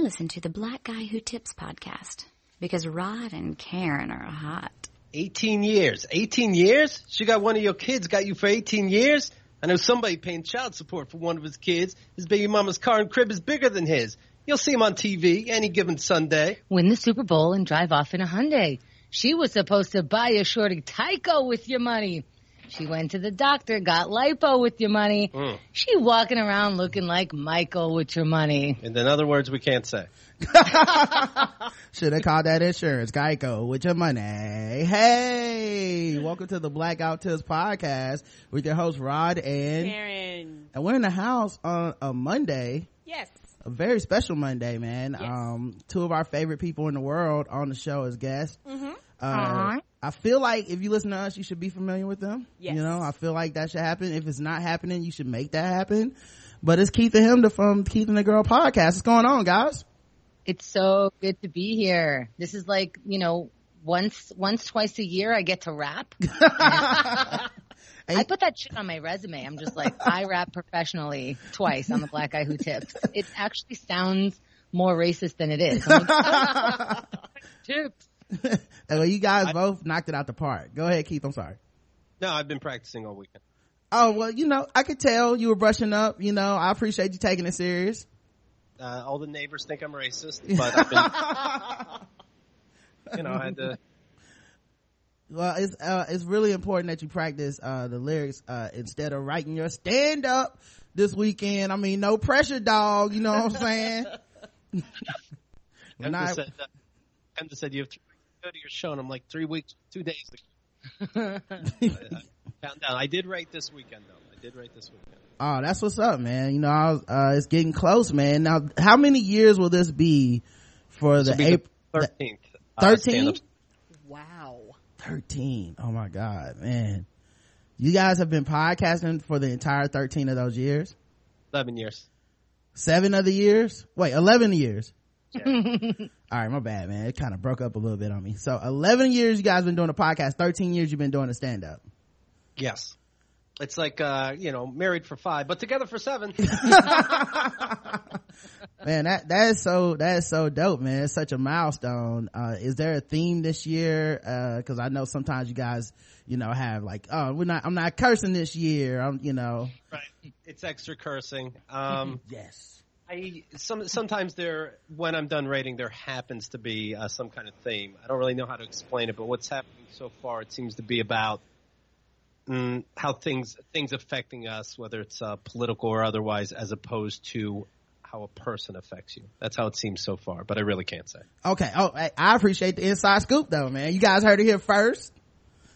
I listen to the Black Guy Who Tips podcast because Rod and Karen are hot. 18 years. 18 years? She got one of your kids, got you for 18 years? I know somebody paying child support for one of his kids. His baby mama's car and crib is bigger than his. You'll see him on TV any given Sunday. Win the Super Bowl and drive off in a Hyundai. She was supposed to buy a shorty Tyco with your money. She went to the doctor, got lipo with your money. Mm. She walking around looking like Michael with your money. And in other words, we can't say. Should have called that insurance. Geico with your money. Hey, welcome to the Black Guy Who Tips podcast with your host Rod and Karen. and we're in the house on a Monday, Yes. a very special Monday, man. Yes. Um, two of our favorite people in the world on the show as guests. Mm-hmm. Uh, I feel like if you listen to us, you should be familiar with them. Yes. You know, I feel like that should happen. If it's not happening, you should make that happen. But it's Keith and Chemda from Keith and the Girl podcast. What's going on, guys? It's so good to be here. This is like, you know, once, once, twice a year I get to rap. I put that shit on my resume. I'm just like, I rap professionally twice on the Black Guy Who Tips. It actually sounds more racist than it is. Like, tips. well, you guys both knocked it out the park. Go ahead, Keith. I'm sorry. No, I've been practicing all weekend. Oh, well, you know, I could tell you were brushing up. You know, I appreciate you taking it serious. Uh, all the neighbors think I'm racist, but I've been, you know, I had to. Well, it's, uh, it's really important that you practice, uh, the lyrics, uh, instead of writing your stand up this weekend. I mean, no pressure, dog. You know what I'm saying? Chemda I- said, uh, Chemda said you have three weeks to go to your show, and I'm like three weeks, two days. ago. I, I found out. I did write this weekend though. I did write this weekend. Oh, that's what's up, man. You know, I was, uh, it's getting close, man. Now, how many years will this be for This the will be April? thirteenth. 13? Wow. 13. Oh my God, man. You guys have been podcasting for the entire 13 of those years? Eleven years. Seven of the years? Wait, 11 years. All right, my bad, man. It kind of broke up a little bit on me. So 11 years you guys have been doing a podcast. 13 years you've been doing a stand up. Yes. It's like uh, you know, married for five, but together for seven. Man, that, that is so, that is so dope, man. It's such a milestone. Uh, is there a theme this year? Uh, cause I know sometimes you guys, you know, have like, oh, we're not, I'm not cursing this year. I'm, you know. right. It's extra cursing. Um, Yes. I some sometimes there when I'm done writing there happens to be uh, some kind of theme. I don't really know how to explain it, but what's happening so far it seems to be about mm, how things things affecting us, whether it's uh, political or otherwise, as opposed to how a person affects you. That's how it seems so far, but I really can't say. Okay. Oh, I appreciate the inside scoop though, man. You guys heard it here first.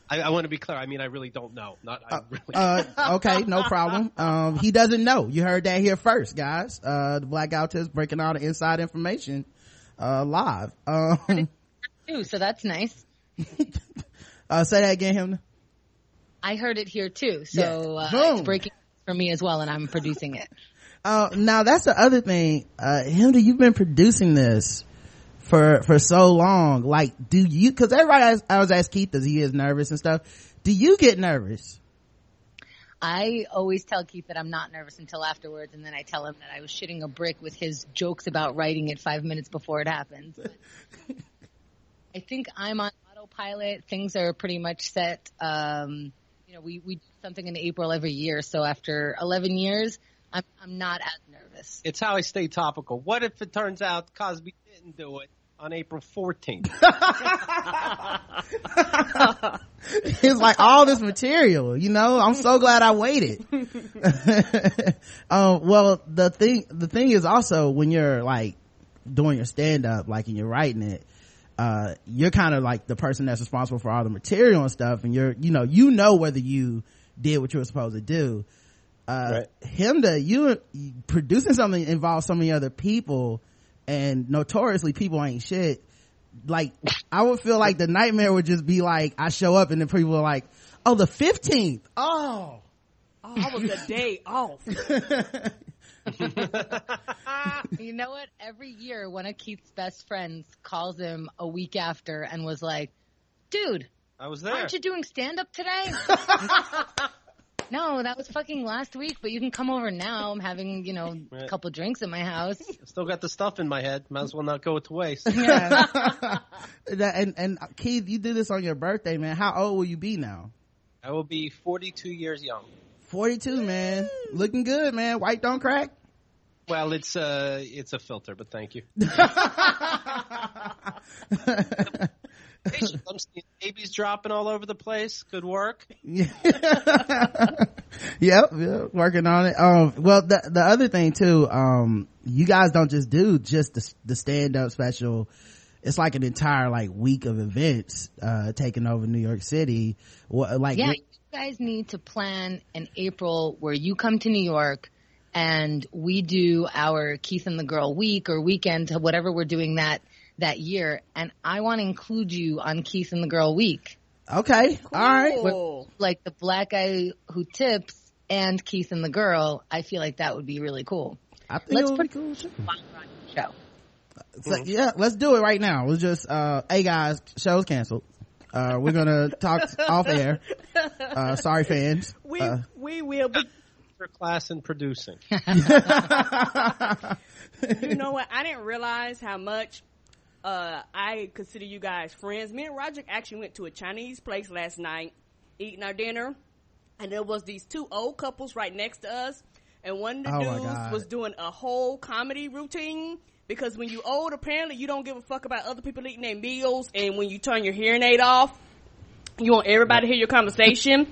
I, I want to be clear. I mean, I really don't know. Not I really. Uh, okay, no problem. Um, he doesn't know. You heard that here first, guys. Uh, the Black Guy Who Tips breaking all the inside information, uh, live. Um, Too, so that's nice. uh, say that again, him. I heard it here too. So Yeah. uh, it's breaking for me as well and I'm producing it. Uh, now that's the other thing. Uh, Chemda, you've been producing this for, for so long. Like, do you, cause everybody, I was asked Keith, does he is nervous and stuff. Do you get nervous? I always tell Keith that I'm not nervous until afterwards, and then I tell him that I was shitting a brick with his jokes about writing it five minutes before it happens. I think I'm on autopilot. Things are pretty much set. Um, you know, we we do something in April every year, so after 11 years, I'm I'm not as nervous. It's how I stay topical. What if it turns out Cosby didn't do it on April 14th? it's like all this material, you know, I'm so glad I waited. um, well, the thing, the thing is also when you're like doing your stand up, like and you're writing it, uh, you're kind of like the person that's responsible for all the material and stuff. And you're, you know, you know whether you did what you were supposed to do. Uh, Chemda, you producing something involves so many other people and notoriously people ain't shit like I would feel like the nightmare would just be like I show up and then people are like, oh the fifteenth. Oh. Oh, I was a day off. you know what? Every year, one of Keith's best friends calls him a week after and was like, "Dude, I was there. aren't you doing stand up today?" No, that was fucking last week, but you can come over now. I'm having, you know, a couple drinks at my house. Still got the stuff in my head. Might as well not go to waste. Yeah. That- and and Keith, you did this on your birthday, man. How old will you be now? I will be 42 years young. Forty two, man. Looking good, man. White don't crack. Well, it's uh it's a filter, but thank you. Patience, I'm seeing babies dropping all over the place. Good work. Yeah. yep, yep, working on it. Um, well, the the other thing too, um, you guys don't just do just the the stand up special. It's like an entire like week of events uh taking over New York City. What like Yeah, you guys need to plan in April where you come to New York and we do our Keith and the Girl week or weekend, whatever we're doing that that year. And I want to include you on Keith and the Girl week, okay, all right. Cool. like the black guy who tips and Keith and the Girl. I feel like that would be really cool. I think Let's it'll be put- cool too. While we're on show. So, yeah, let's do it right now. We'll just, uh, hey guys, show's canceled. Uh, we're gonna talk off air. Uh, sorry fans. We Uh, we will, but For class in producing. you know what? I didn't realize how much uh, I consider you guys friends. Me and Roger actually went to a Chinese place last night, eating our dinner, and there was these two old couples right next to us, and one of the Oh, dudes was doing a whole comedy routine. Because when you old, apparently you don't give a fuck about other people eating their meals, and when you turn your hearing aid off, you want everybody to hear your conversation.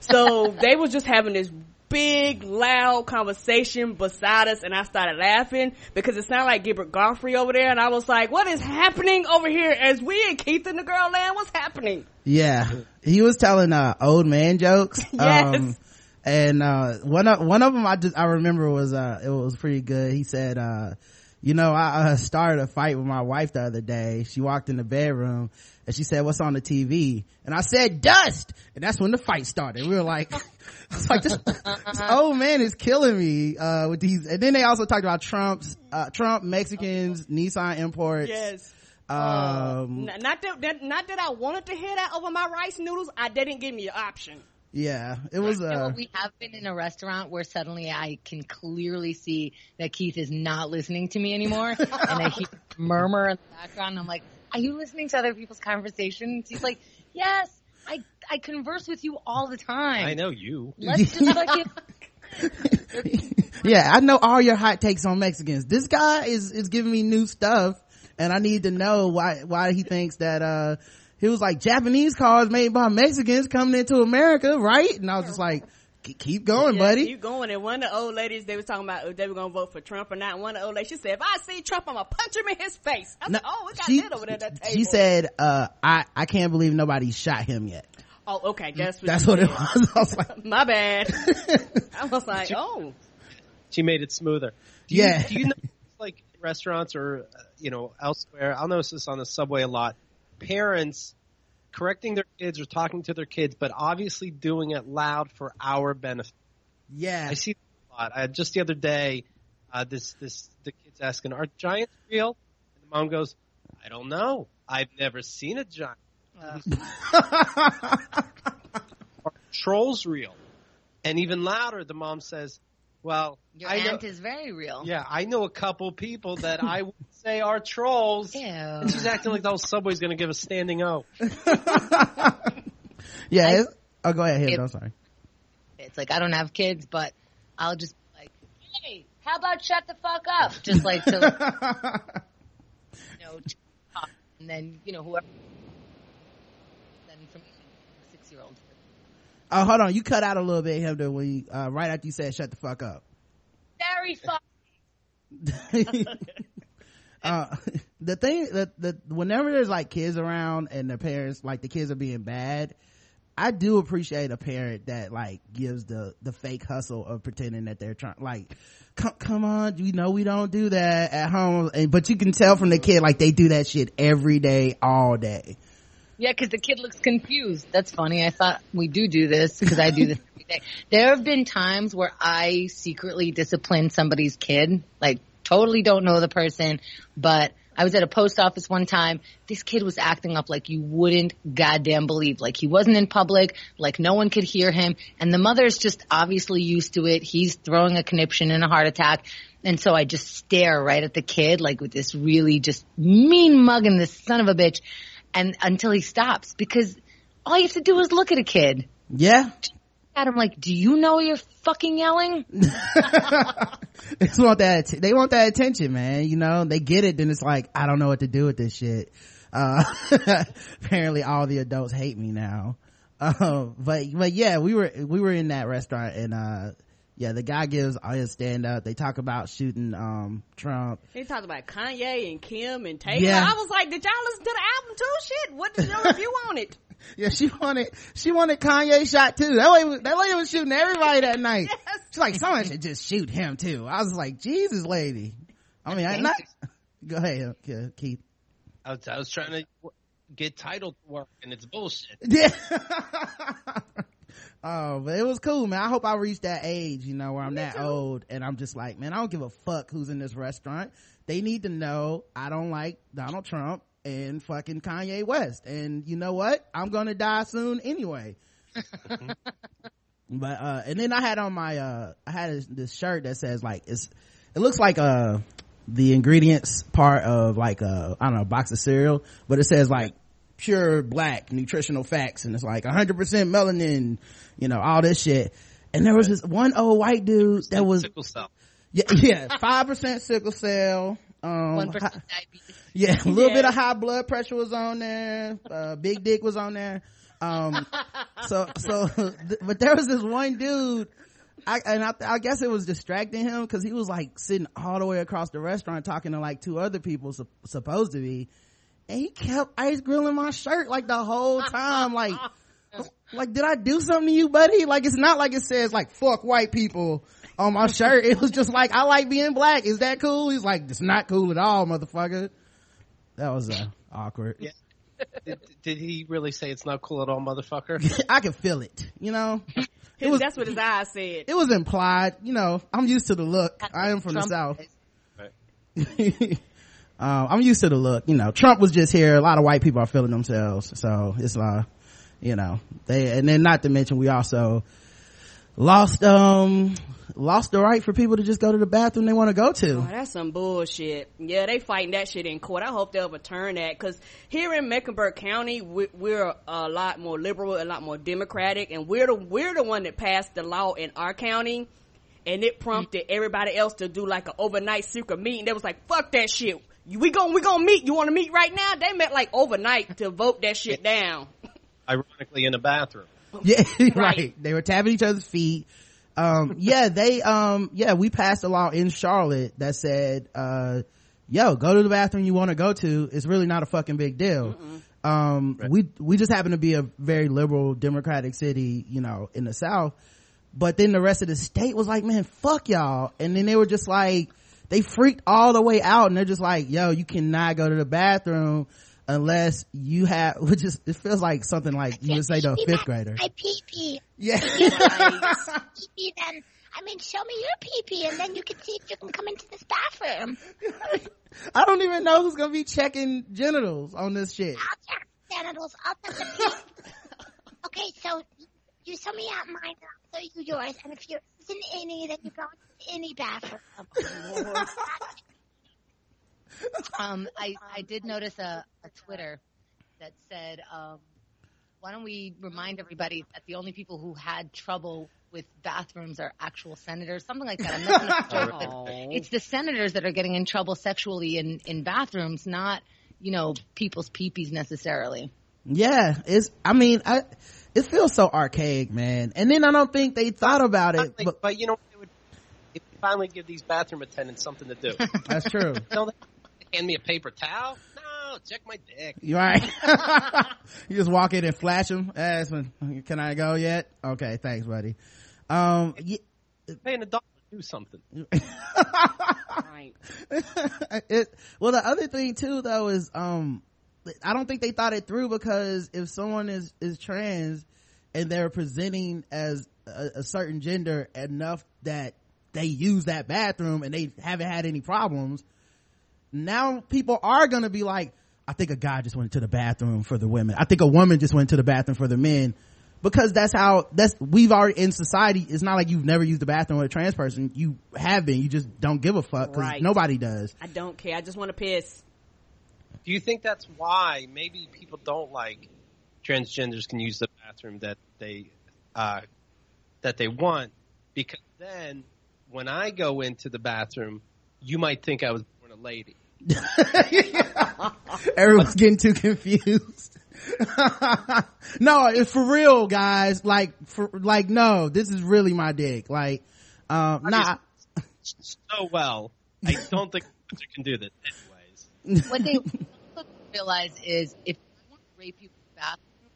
So they was just having this big, loud conversation beside us, and I started laughing because it sounded like Gilbert Gottfried over there, and I was like, "What is happening over here?" As we and Keith and the girl land, what's happening? Yeah, he was telling uh old man jokes. Yes. Um, and uh one of one of them I just I remember was uh it was pretty good. He said uh you know I uh, started a fight with my wife the other day. She walked in the bedroom and she said what's on the TV and I said dust and that's when the fight started. We were like I was like this, this old man is killing me uh with these and then they also talked about Trump's uh Trump Mexicans Nissan imports. Yes. Um N- not that, that, not that I wanted to hear that over my rice noodles. I didn't give me an option. Yeah, it was You know uh we have been in a restaurant where suddenly I can clearly see that Keith is not listening to me anymore, and I hear murmur in the background. I'm like, "Are you listening to other people's conversations?" He's like, "Yes, I I converse with you all the time. I know you. Let's just fucking." yeah, I know all your hot takes on Mexicans. This guy is is giving me new stuff, and I need to know why why he thinks that uh he was like Japanese cars made by Mexicans coming into America, right? And I was just like, keep going, Yeah, buddy. Keep going. And one of the old ladies, they were talking about if they were going to vote for Trump or not. One of the old ladies, she said, if I see Trump, I'm going to punch him in his face. I No, said, oh, we got she, that over there that table. she said, uh, I, I can't believe nobody shot him yet. oh, okay. That's what, That's she what it was. I was like, My bad. I was like, oh. She made it smoother. Do you, Yeah. Do you know, like restaurants or uh, you know elsewhere? I'll notice this on the subway a lot. Parents correcting their kids or talking to their kids, but obviously doing it loud for our benefit. yeah. I see that a lot. I, just the other day, uh, this this the kids asking, "Are giants real?" And the mom goes, "I don't know. I've never seen a giant." Are trolls real? And even louder, the mom says, "Well, Your I know, aunt is very real. yeah, I know a couple people that I would say are trolls." Ew. And she's acting like the whole subway's going to give a standing O. yeah. I- it's- oh, go ahead. It- I'm sorry. It's like I don't have kids, but I'll just be like, "Hey, how about shut the fuck up?" Just like to, you know, and then you know whoever. Then from six year old. Oh, hold on. You cut out a little bit, Chemda, when you, uh, right after you said shut the fuck up. Very fuck. uh, the thing that the whenever there's like kids around and the parents like the kids are being bad, I do appreciate a parent that like gives the the fake hustle of pretending that they're trying like come come on you know we don't do that at home and but you can tell from the kid like they do that shit every day all day Yeah, because the kid looks confused. That's funny. I thought we do do this because I do this every day. There have been times where I secretly discipline somebody's kid, like totally don't know the person, but I was at a post office one time. This kid was acting up like you wouldn't goddamn believe. Like he wasn't in public, like no one could hear him. And the mother's just obviously used to it. He's throwing a conniption and a heart attack. And so I just stare right at the kid, like with this really just mean mug and this son of a bitch. And until he stops because all you have to do is look at a kid. Yeah. At him like, do you know you're fucking yelling? they want that, they want that attention, man. You know, they get it, then it's like, I don't know what to do with this shit. Uh, apparently all the adults hate me now. Uh, but, but yeah, we were, we were in that restaurant and, uh, yeah, the guy gives all his stand up. They talk about shooting, um, Trump. They talk about Kanye and Kim and Taylor. Yeah. I was like, did y'all listen to the album too? Shit, what is your review on it? Yeah, she wanted, she wanted Kanye shot too. That way, that lady was shooting everybody that night. Yes. She's like, someone should just shoot him too. I was like, Jesus lady. I mean, I'm not, go ahead, uh, Keith. I was, I was trying to get title to work, and it's bullshit. Yeah. Oh, but it was cool, man. I hope I reach that age, you know, where I'm that old and I'm just like, man, I don't give a fuck who's in this restaurant. They need to know I don't like Donald Trump and fucking Kanye West. And you know what? I'm gonna die soon anyway. but uh and then I had on my uh I had this, this shirt that says like it's it looks like uh the ingredients part of like a I don't know a box of cereal, but it says like pure black nutritional facts and it's like 100% melanin, you know, all this shit. And there was this one old white dude that was sickle cell. yeah yeah 5% sickle cell um One diabetes. yeah, a little Yeah. bit of high blood pressure was on there. Uh, big dick was on there. Um, so, so, but there was this one dude, I, and I, I guess it was distracting him because he was like sitting all the way across the restaurant talking to like two other people sup- supposed to be, and he kept ice grilling my shirt like the whole time. Like, like, did I do something to you, buddy? Like, it's not like it says like fuck white people on my shirt. It was just like I like being black. Is that cool? He's like, it's not cool at all, motherfucker. That was uh, awkward. Yeah. Did, did he really say it's not cool at all, motherfucker? I can feel it, you know. It was That's what his eyes said. it was implied, you know. I'm used to the look. I am from Trump the south. Right. um, I'm used to the look. You know, Trump was just here. A lot of white people are feeling themselves, so it's uh, you know, they and then not to mention we also lost um lost the right for people to just go to the bathroom they want to go Oh, to. that's some bullshit. Yeah, they fighting that shit in court. I hope they'll overturn that because here in Mecklenburg County, we, we're a lot more liberal, a lot more democratic, and we're the we're the one that passed the law in our county, and it prompted everybody else to do like an overnight secret meeting. They was like, "Fuck that shit. We gon' we gonna meet. You want to meet right now?" They met like overnight to vote that shit down. Ironically, in the bathroom. Yeah, right. Right. They were tapping each other's feet. Um, yeah, they, um, yeah, we passed a law in Charlotte that said, uh, yo, go to the bathroom you want to go to. It's really not a fucking big deal. Um, we, we just happen to be a very liberal democratic city, you know, in the South. But then the rest of the state was like, man, fuck y'all. And then they were just like, they freaked all the way out and they're just like, yo, you cannot go to the bathroom unless you have, which is, it feels like something like you would say to a fifth grader. I pee pee. Yeah. Pee pee then. I mean, show me your pee pee and then you can see if you can come into this bathroom. I don't even know who's gonna be checking genitals on this shit. I'll check genitals. I'll check the pee. okay, so you show me out mine and I'll show you yours. And if you're in any, then you go into any bathroom. Um, I, I did notice a, a Twitter that said, um, why don't we remind everybody that the only people who had trouble with bathrooms are actual senators, something like that. I'm not gonna joke, but Aw. it's the senators that are getting in trouble sexually in, in bathrooms, not, you know, people's peepees necessarily. Yeah, it's. I mean, I. It feels so archaic, man. And then I don't think they thought about it. Finally- But but, you know, it would it would finally give these bathroom attendants something to do. that's true. Don't they hand me a paper towel? No, check my dick. You right? you just walk in and flash them. Ask them, can I go yet? Okay, thanks, buddy. Um, yeah, Paying a dollar to do something. Right. it, well, the other thing too, though, is um, I don't think they thought it through because if someone is is trans and they're presenting as a, a certain gender enough that they use that bathroom and they haven't had any problems now people are gonna be like i think a guy just went to the bathroom for the women i think a woman just went to the bathroom for the men because that's how that's we've already in society it's not like you've never used the bathroom with a trans person you have been you just don't give a fuck because Right. nobody does I don't care. I just want to piss. Do you think that's why maybe people don't like transgenders can use the bathroom that they uh, that they want? Because then when I go into the bathroom, you might think I was born a lady. everyone's getting too confused. No it's for real guys. Like for like no this is really my dick. Like um nah. So well, I don't think you can do this anyways. what they realize is if I want to rape you in the bathroom,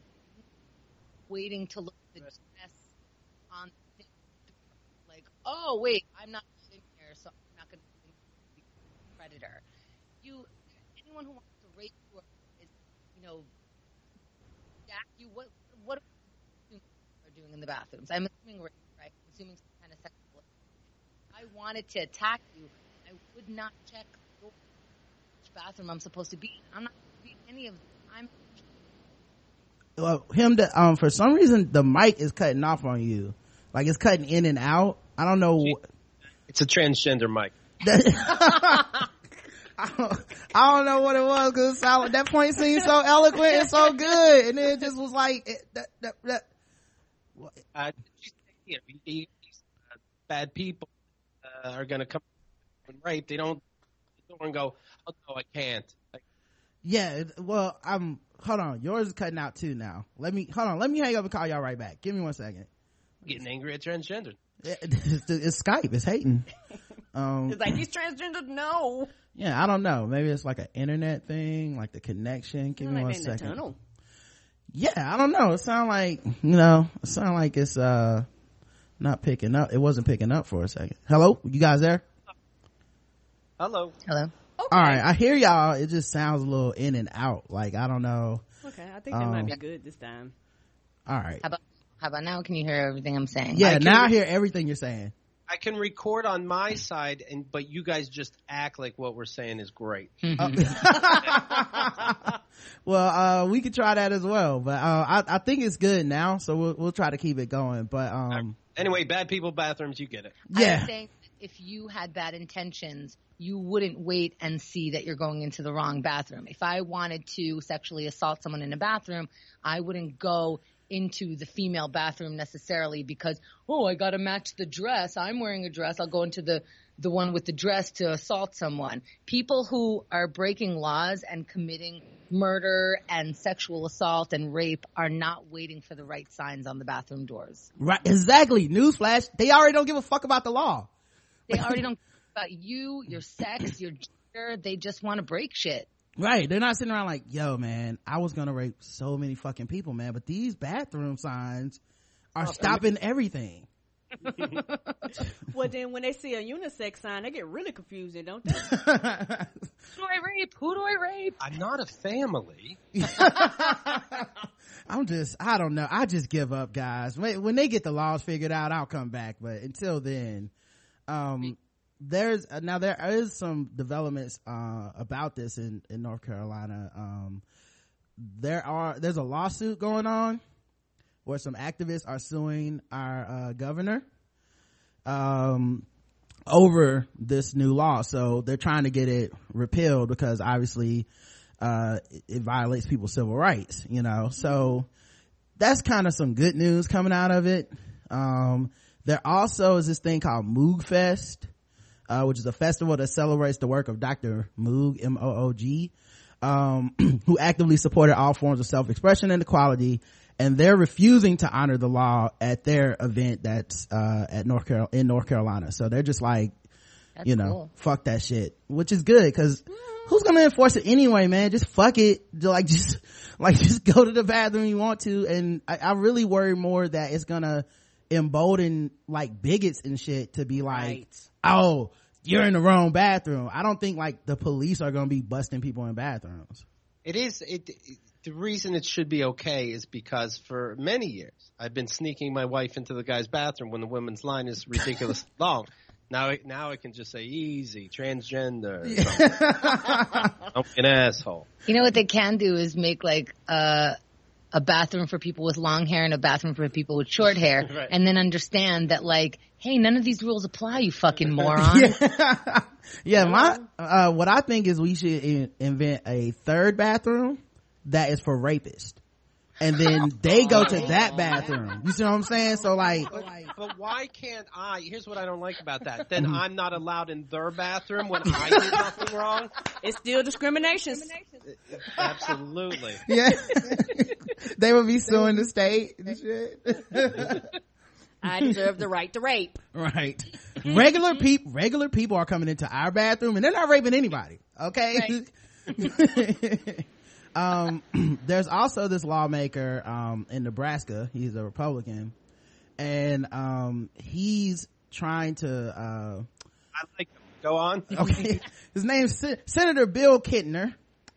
waiting to look at the dress on the like, oh wait, I'm not in here, so I'm not going to be a predator. You, anyone who wants to rape you is, you know, jack you, what, what are doing in the bathrooms? I'm assuming rape, right? I'm assuming some kind of sexual. I wanted to attack you, I would not check which bathroom I'm supposed to be. I'm not be any of them. I'm well, him to, um for some reason the mic is cutting off on you like it's cutting in and out i don't know wh- It's a transgender mic. I don't, I don't know what it was because at that point seemed so eloquent and so good and then it just was like it, that, that, that. Uh, you know, these uh, bad people uh, are going to come and rape. They don't, they don't go, oh no, I can't. Like, yeah well i'm hold on yours is cutting out too now let me hold on let me hang up and call y'all right back give me one second getting angry at transgender. It- it's, it's skype. It's hating um It's like these transgenders. No, yeah i don't know. Maybe it's like an internet thing like the connection. Give Sound me like one they in the tunnel. yeah i don't know. It sound like you know it sound like it's uh not picking up. It wasn't picking up for a second. Hello? You guys there? Hello. hello. Okay. all right i hear y'all. It just sounds a little in and out. Like i don't know. Okay, I think that might Um, be good this time. all right. How about how about now? Can you hear everything I'm saying? yeah can now i hear everything you're saying I can record on my side, and but you guys just act like what we're saying is great. well uh we could try that as well but uh i, I think it's good now so we'll, we'll try to keep it going but um Anyway, bad people bathrooms, you get it. Yeah was saying if you had bad intentions, you wouldn't wait and see that you're going into the wrong bathroom. If I wanted to sexually assault someone in a bathroom, I wouldn't go into the female bathroom necessarily because, oh, I got to match the dress. I'm wearing a dress. I'll go into the the one with the dress to assault someone. People who are breaking laws and committing murder and sexual assault and rape are not waiting for the right signs on the bathroom doors. right exactly newsflash they already don't give a fuck about the law They already don't care about you, your sex, your gender. They just want to break shit. Right. They're not sitting around like, yo, man, I was gonna rape so many fucking people, man, but these bathroom signs are stopping everything. Well, then when they see a unisex sign, they get really confusing, don't they? Who do I rape? Who do I rape? I'm not a family. I'm just, I don't know. I just give up, guys. When, when they get the laws figured out, I'll come back. But until then, um, there's uh, now there is some developments uh, about this in in North Carolina. Um, there are there's a lawsuit going on where some activists are suing our uh, governor um over this new law. So they're trying to get it repealed because obviously uh it, violates people's civil rights you know? So that's kind of some good news coming out of it. Um there also is this thing called moog fest uh, which is a festival that celebrates the work of Dr. Moog, M-O-O-G, um, who actively supported all forms of self-expression and equality, and they're refusing to honor the law at their event that's, uh, at North Carol, in North Carolina. So they're just like, That's you know, cool. fuck that shit, which is good, cause who's gonna enforce it anyway, man? Just fuck it. Like, just, like, just go to the bathroom you want to, and I, I really worry more that it's gonna embolden, like, bigots and shit to be like, Right. oh, you're in the wrong bathroom. I don't think like the police are gonna be busting people in bathrooms. It is. It, it the reason it should be okay is because for many years I've been sneaking my wife into the guy's bathroom when the women's line is ridiculous long, Now, it- now I can just say easy, transgender, I'm an asshole. You know what they can do is make like uh, a bathroom for people with long hair and a bathroom for people with short hair, Right. and then understand that like, hey, none of these rules apply, you fucking moron. yeah, yeah my uh what i think is we should in- invent a third bathroom that is for rapists and then they go to oh. that bathroom you see what i'm saying so like But why can't I? Here's what I don't like about that. Then mm-hmm. I'm not allowed in their bathroom when I did nothing wrong. It's still discrimination. Absolutely. yeah they would be suing the state and shit I deserve the right to rape. right regular people regular people are coming into our bathroom and they're not raping anybody okay um there's also this lawmaker um in nebraska he's a republican and um he's trying to uh I like them. Go on. okay his name's Sen- senator Bill Kintner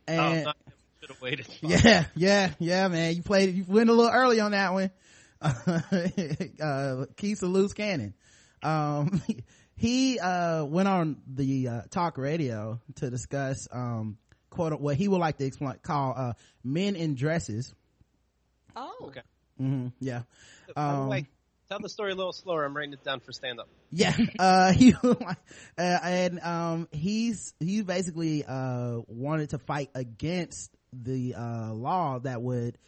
Oh, and no, should have waited. yeah, yeah, yeah, man. You played, you went a little early on that one. uh, a loose cannon. Um, he, uh, went on the, uh, talk radio to discuss, um, quote, what he would like to explain, call, uh, men in dresses. Oh. Okay. hmm yeah. By Um, way, tell the story a little slower. I'm writing it down for stand up. Yeah, uh, he uh, and um, he's he basically uh wanted to fight against the uh law that would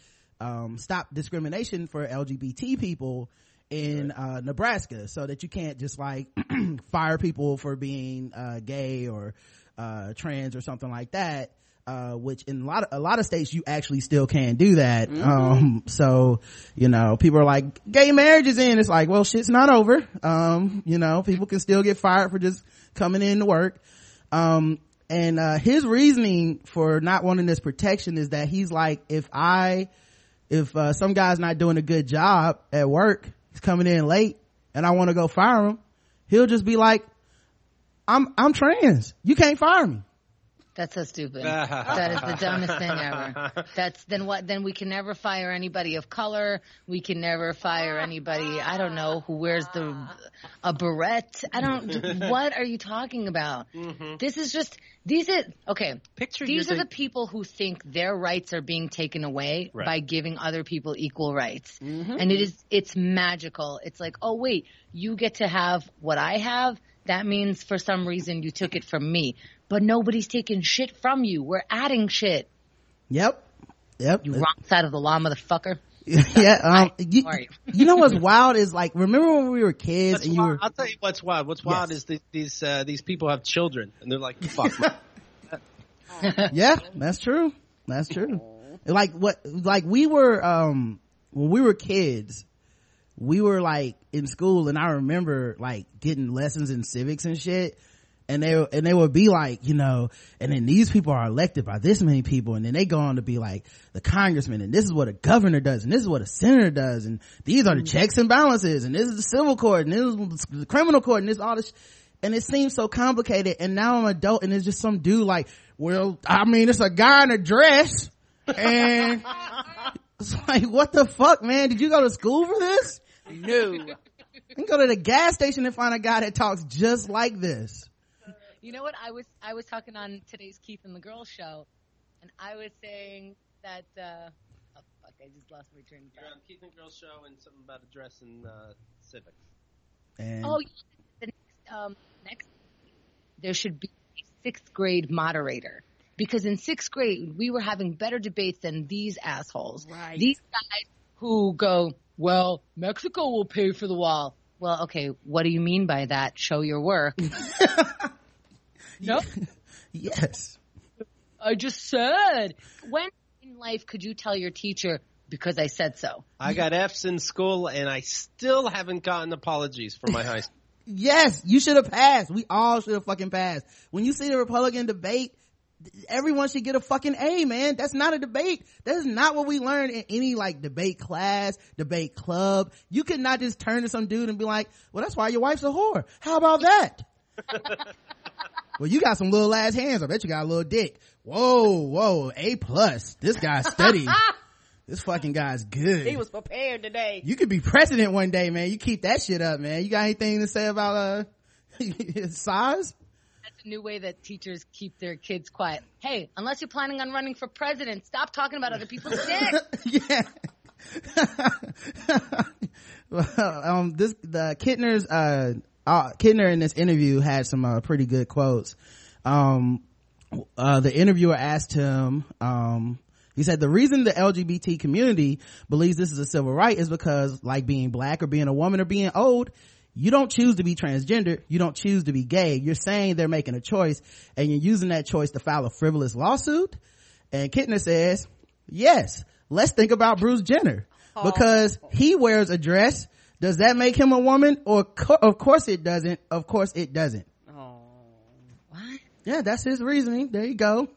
um stop discrimination for LGBT people in uh Nebraska, so that you can't just like fire people for being uh gay or uh trans or something like that. Uh, which in a lot of a lot of states you actually still can do that. Um, so you know, people are like, gay marriage is in. It's like, well, shit's not over. Um, you know, people can still get fired for just coming in to work. Um, and uh, his reasoning for not wanting this protection is that he's like, if I, if uh, some guy's not doing a good job at work, he's coming in late, and I want to go fire him, he'll just be like, I'm I'm trans. You can't fire me. That's so stupid. that is the dumbest thing ever. That's then what? Then we can never fire anybody of color. We can never fire anybody. I don't know who wears the a beret. I don't. what are you talking about? Mm-hmm. This is just these are okay. Picture These you're the the- people who think their rights are being taken away Right. by giving other people equal rights. Mm-hmm. And it is it's magical. It's like, "Oh wait, you get to have what I have. That means for some reason you took it from me. But nobody's taking shit from you. We're adding shit. Yep. Yep. You wrong side of the law, motherfucker. yeah. Um, you, you? you know what's wild is like, remember when we were kids What's and you wild- were, I'll tell you what's wild. What's wild Yes. is these these, uh, these people have children, and they're like, "Fuck." yeah, that's true. That's true. Like what, like we were, um, when we were kids, we were like in school and I remember like getting lessons in civics and shit. And they, and they would be like, you know, and then these people are elected by this many people. And then they go on to be like the congressman and this is what a governor does and this is what a senator does. And these are the mm. checks and balances and this is the civil court and this is the criminal court and this all this. And it seems so complicated. And now I'm an adult and it's just some dude like, well, I mean, it's a guy in a dress and it's like, what the fuck, man? Did you go to school for this? No. You can go to the gas station and find a guy that talks just like this. You know what? I was I was talking on today's Keith and the Girls show, and I was saying that. uh Oh fuck! I just lost my train of You're on Keith and Girls show and something about a dress in uh, civics. And Oh, yeah, the next, um, next there should be a sixth grade moderator because in sixth grade we were having better debates than these assholes. Right. These guys who go, well, Mexico will pay for the wall. Well, okay, what do you mean by that? Show your work. no, yes. I just said. When in life could you tell your teacher because I said so? I got F's in school, and I still haven't gotten apologies from my high school. Yes, you should have passed. We all should have fucking passed. When you see the Republican debate, everyone should get a fucking A, man. That's not a debate. That is not what we learn in any like debate class, debate club. You could not just turn to some dude and be like, well, that's why your wife's a whore. How about that? well, you got some little ass hands. I bet you got a little dick. Whoa, whoa, A plus. This guy's steady. this fucking guy's good. He was prepared today. you could be president one day, man. You keep that shit up, man. You got anything to say about uh size That's a new way that teachers keep their kids quiet. Hey, unless you're planning on running for president, stop talking about other people's dick. yeah. well, um, this the Kintner's uh, uh Kintner in this interview had some uh, pretty good quotes. Um, uh, the interviewer asked him, um, he said the reason the LGBT community believes this is a civil right is because like being black or being a woman or being old, you don't choose to be transgender. You don't choose to be gay. You're saying they're making a choice and you're using that choice to file a frivolous lawsuit. And Kintner says, yes, let's think about Bruce Jenner because he wears a dress. Does that make him a woman? Or co- of course it doesn't. Of course it doesn't. Oh. what? Yeah, that's his reasoning. There you go.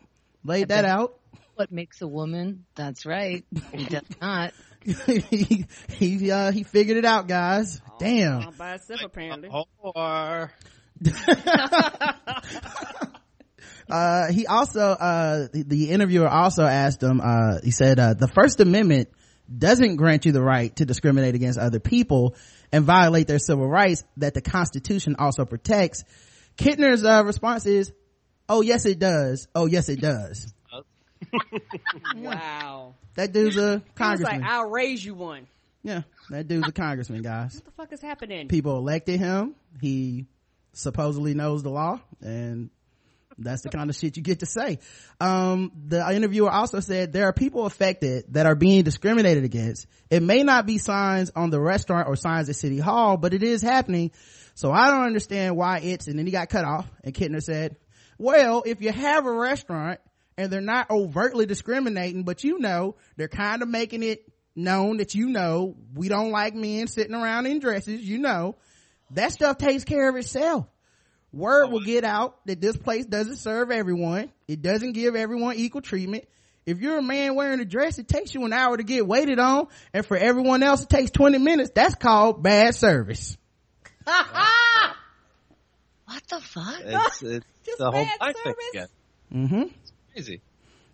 Laid that out. What makes a woman? That's right. It does not. he he uh he figured it out guys. Damn. All by itself, apparently. Or uh he also uh the, the interviewer also asked him uh he said uh the first amendment doesn't grant you the right to discriminate against other people and violate their civil rights that the constitution also protects. Kintner's uh response is oh yes it does. Oh yes it does Wow. that dude's a He was congressman. Like, I'll raise you one. yeah that dude's a congressman guys. What the fuck is happening? people elected him. He supposedly knows the law and that's the kind of shit you get to say. Um the interviewer also said there are people affected that are being discriminated against. It may not be signs on the restaurant or signs at city hall but it is happening. So i don't understand why it's and then he got cut off and Kintner said well if you have a restaurant and they're not overtly discriminating but you know they're kind of making it known that you know we don't like men sitting around in dresses you know. That stuff takes care of itself. Word will get out that this place doesn't serve everyone. It doesn't give everyone equal treatment. If you're a man wearing a dress it takes you an hour to get waited on and for everyone else it takes 20 minutes. That's called bad service. What the fuck? it's, it's Just the whole bad service? again. mm-hmm Crazy.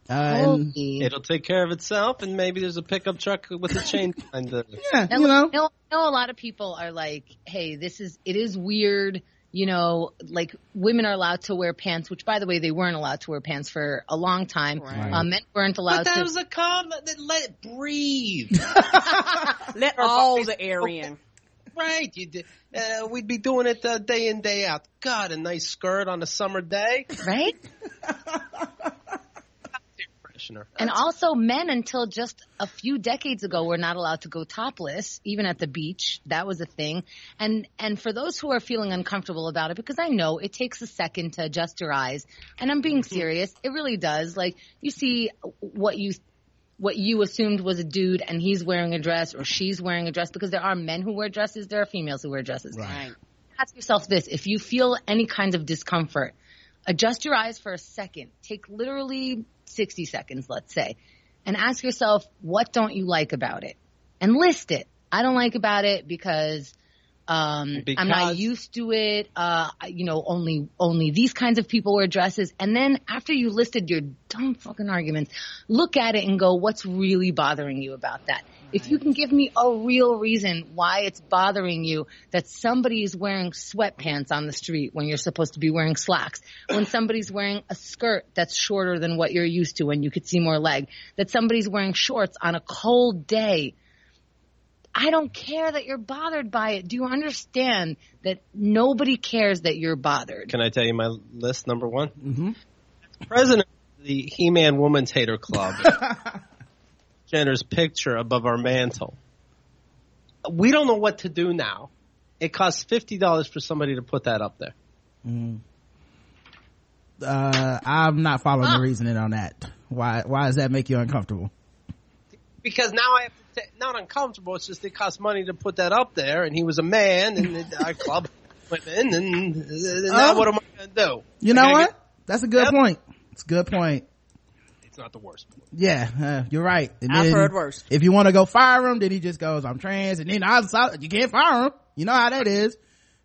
uh, and It'll take care of itself, and maybe there's a pickup truck with a chain behind the. yeah you know I know, I know a lot of people are like, hey, this is, it is weird. You know, like women are allowed to wear pants, which by the way, they weren't allowed to wear pants for a long time. Right. Um, men weren't allowed But that to. was a comment that let it breathe. Let all the air in. right. You did, uh, we'd be doing it uh, day in, day out. God, a nice skirt on a summer day. right? Freshener. And also men until just a few decades ago were not allowed to go topless, even at the beach. That was a thing. And, and for those who are feeling uncomfortable about it, because I know it takes a second to adjust your eyes, and I'm being mm-hmm. serious, it really does. Like, you see what you, what you assumed was a dude and he's wearing a dress or she's wearing a dress because there are men who wear dresses, there are females who wear dresses. Right. ask yourself this if you feel any kind of discomfort adjust your eyes for a second take literally 60 seconds let's say and ask yourself what don't you like about it? And list it. I don't like about it because um i'm not used to it. Uh you know only only these kinds of people wear dresses. And then after you listed your dumb fucking arguments look at it and go what's really bothering you about that if you can give me a real reason why it's bothering you that somebody is wearing sweatpants on the street when you're supposed to be wearing slacks, when somebody's wearing a skirt that's shorter than what you're used to and you could see more leg, that somebody's wearing shorts on a cold day, I don't care that you're bothered by it. Do you understand that nobody cares that you're bothered? Can I tell you my list? Number one. Mm-hmm. President of the He-Man Woman's Hater Club. Jenner's picture above our mantle. We don't know what to do now. It costs fifty dollars for somebody to put that up there. uh i'm not following the reasoning on that why why does that make you uncomfortable Because now I have to ta- not uncomfortable. It's just it costs money to put that up there, and he was a man, and the, our club women, and, and now Oh. what am I going to do? you know what that's a good Yep. point it's a good point it's not the worst. yeah uh, you're right and I've then heard worse. if you want to go fire him then he just goes i'm trans and then I, you can't fire him you know how that is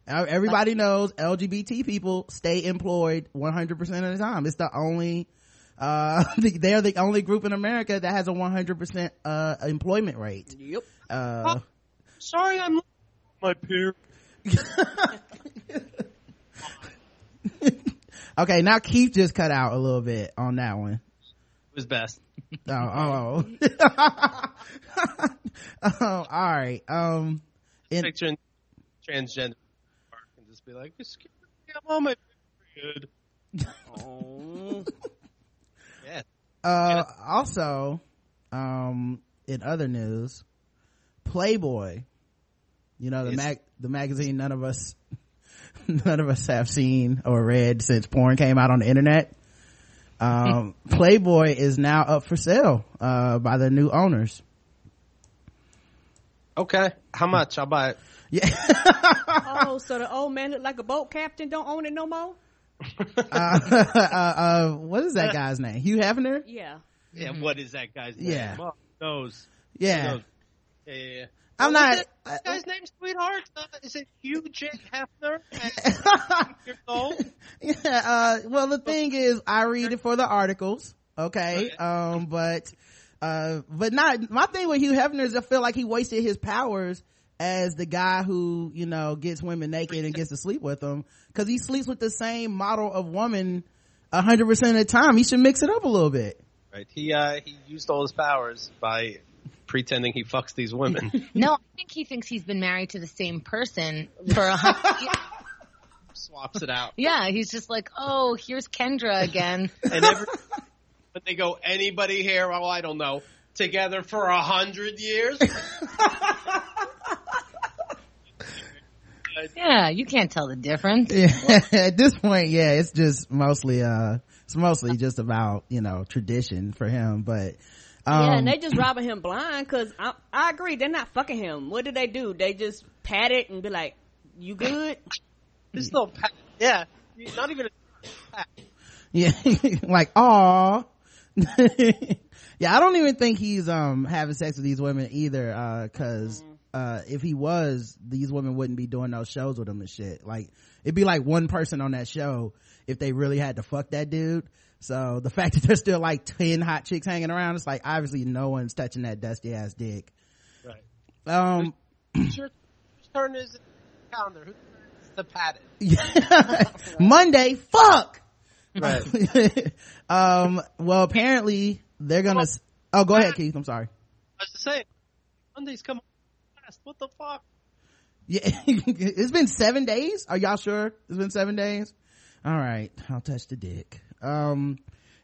Uh, everybody knows lgbt people stay employed 100% of the time it's the only uh they're the only group in america that has a 100% uh employment rate Yep. uh Sorry, I'm my peer. okay, now Keith just cut out a little bit on that one. It best. Oh, oh. oh, all right. Um, in, Picturing transgender and just be like, "Excuse me, I'm on my period." Oh. Yeah. uh, also, um, in other news, Playboy, you know, the mag, the magazine none of us, none of us have seen or read since porn came out on the internet. Um, Playboy is now up for sale, uh, by the new owners. Okay. How much? I'll buy it. Yeah. oh, so the old man look like a boat captain don't own it no more? uh, uh, uh, what is that guy's name? Hugh Hefner? Yeah. Yeah. What is that guy's name? Yeah. Well, knows. Yeah. Knows. Yeah. Yeah, yeah. I'm What not, that uh, guy's name, sweetheart? Uh, is it Hugh J. Hefner? And years old? yeah, uh, well, the thing is, I read it for the articles, okay? Um, but, uh, but not, my thing with Hugh Hefner is I feel like he wasted his powers as the guy who, you know, gets women naked and gets to sleep with them. Cause he sleeps with the same model of woman a hundred percent of the time. He should mix it up a little bit. Right. He uh he used all his powers by pretending he fucks these women. No, I think he thinks he's been married to the same person for a hundred years. Swaps it out. Yeah, he's just like, oh, here's Kendra again. And every but they go, anybody here, oh I don't know, together for a hundred years? Yeah, you can't tell the difference. Yeah, at this point, yeah, it's just mostly, uh, it's mostly just about, you know, tradition for him, but, um, yeah, and they just robbing him blind because I, I agree, they're not fucking him. What did they do? They just pat it and be like, you good? There's no pat. yeah. Not even a pat. Yeah, like, aw. yeah, I don't even think he's, um, having sex with these women either, uh, cause, uh, if he was, these women wouldn't be doing those shows with him and shit. Like, it'd be like one person on that show if they really had to fuck that dude. So the fact that there's still like 10 hot chicks hanging around, it's like, obviously no one's touching that dusty ass dick. Right. Um, Sure. Whose turn is it? Calendar. Whose turn is to pat it? Monday, fuck! Right. um, well, apparently they're gonna, s- oh, go ahead, Keith. I'm sorry. I was just saying, Mondays coming fast. What the fuck? Yeah, it's been seven days. Are y'all sure it's been seven days? All right, I'll touch the dick. Um,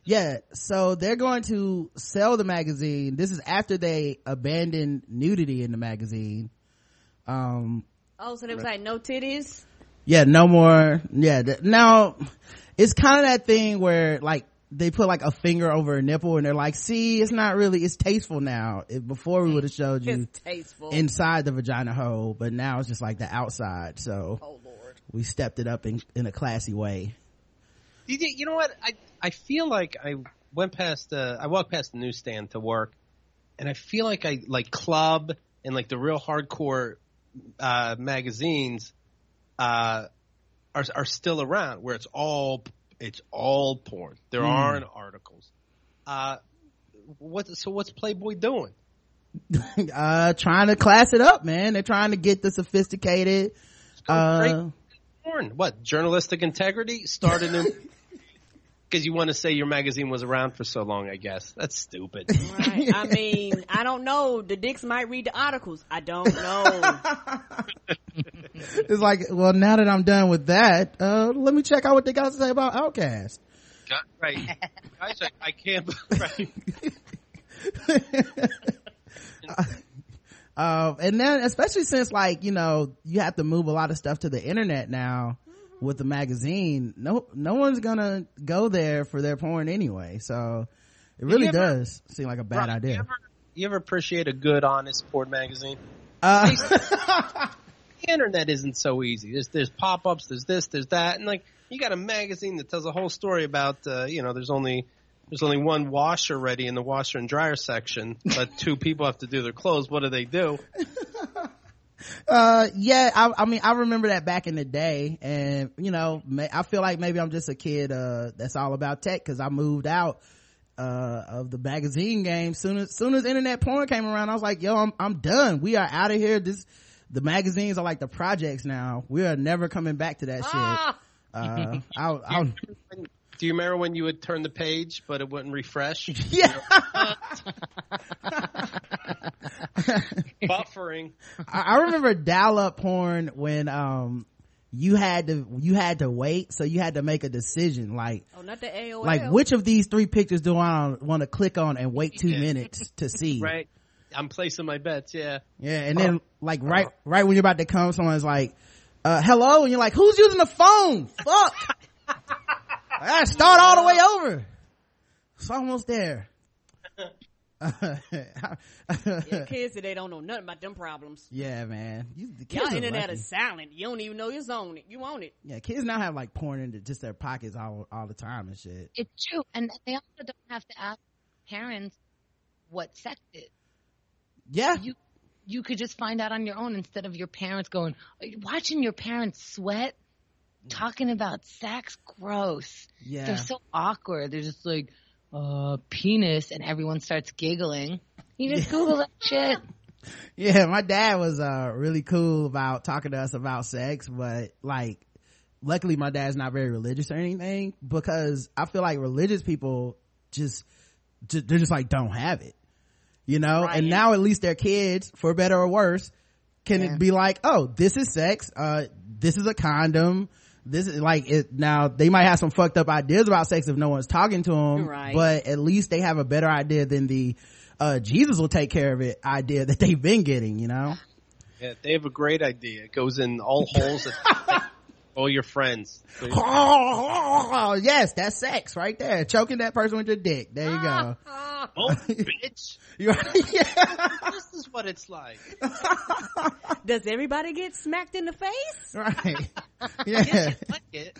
yeah, so they're going to sell the magazine. This is after they abandoned nudity in the magazine. Um, Oh, so they was like, no titties? yeah, no more. Yeah, th- now it's kind of that thing where like they put like a finger over a nipple and they're like, see, it's not really, it's tasteful now. If, before we would have showed you tasteful. inside the vagina hole, but now it's just like the outside. So oh, Lord. we stepped it up in, in a classy way. You, you know what? I I feel like I went past. Uh, I walked past the newsstand to work, and I feel like I like club and like the real hardcore uh, magazines uh, are are still around, where it's all it's all porn. There aren't articles. Uh, what? So what's Playboy doing? uh, trying to class it up, man. They're trying to get the sophisticated, uh, porn. What journalistic integrity? Start a new. Because you want to say your magazine was around for so long, I guess. That's stupid. Right. I mean, I don't know. The dicks might read the articles. I don't know. it's like, well, now that I'm done with that, uh, let me check out what they got to say about Outcast. right. Guys, I, I can't. Right. Um, and then especially since like, you know, you have to move a lot of stuff to the internet now with the magazine, no, no one's gonna go there for their porn anyway. So it really ever- does seem like a bad. You idea. ever, you ever appreciate a good, honest porn magazine? Uh, The internet isn't so easy. There's there's pop ups. There's this. There's that. And like you got a magazine that tells a whole story about uh, you know there's only there's only one washer ready in the washer and dryer section, but two people have to do their clothes. What do they do? uh yeah I, I mean i remember that back in the day and you know may, i feel like maybe i'm just a kid uh that's all about tech because i moved out uh of the magazine game soon as soon as internet porn came around. I was like yo i'm i'm done. We are out of here. This the magazines are like the projects now. We are never coming back to that ah, shit Uh, I'll, I'll, Do you remember when you would turn the page but it wouldn't refresh? yeah. Buffering. I, I remember dial up porn when, um, you had to, you had to wait. So you had to make a decision. Like, Oh, not the AOL. like which of these three pictures do I want to click on and wait two minutes to see? Right. I'm placing my bets. Yeah. Yeah, and then like right right when you're about to come, someone's like, uh, "Hello," and you're like, "Who's using the phone?" Fuck. I gotta start all the way over. It's almost there. Yeah, kids today don't know nothing about them problems. yeah, man. You, the Y'all internet lucky. is silent. You don't even know it's on it. You own it. Yeah, kids now have like porn into just their pockets all all the time and shit. It's true, and they also don't have to ask parents what sex is. Yeah, You you could just find out on your own instead of your parents going watching your parents sweat, talking about sex. Gross. yeah. They're so awkward. They're just like, uh, penis, and everyone starts giggling. You just Google that shit. Yeah, my dad was uh really cool about talking to us about sex, but like luckily my dad's not very religious or anything because I feel like religious people just, ju- they're just like don't have it. You know? Right. And now at least their kids, for better or worse, can Yeah. be like, "Oh, this is sex. Uh this is a condom." This is like it now they might have some fucked up ideas about sex if no one's talking to them, Right. but at least they have a better idea than the uh Jesus will take care of it idea that they've been getting, you know? Yeah. They have a great idea. It goes in all holes. all your friends. So you- Oh, yes, that's sex right there. Choking that person with your dick. There you go. Oh, bitch. You're, yeah. This is what it's like. Does everybody get smacked in the face? right. Yeah. like it.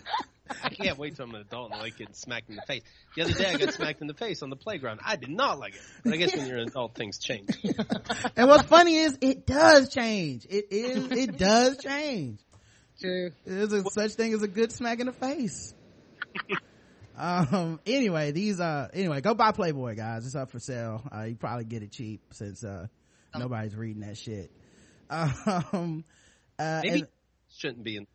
I can't wait till I'm an adult and I like getting smacked in the face. The other day I got smacked in the face on the playground. I did not like it. But I guess when you're an adult things change. And what's funny is it does change. It is, it does change. True. There's a such thing as a good smack in the face. um, anyway, these, uh, anyway, go buy Playboy guys. It's up for sale. Uh, you probably get it cheap since, uh, nobody's reading that shit. Um, uh, Maybe and- shouldn't be in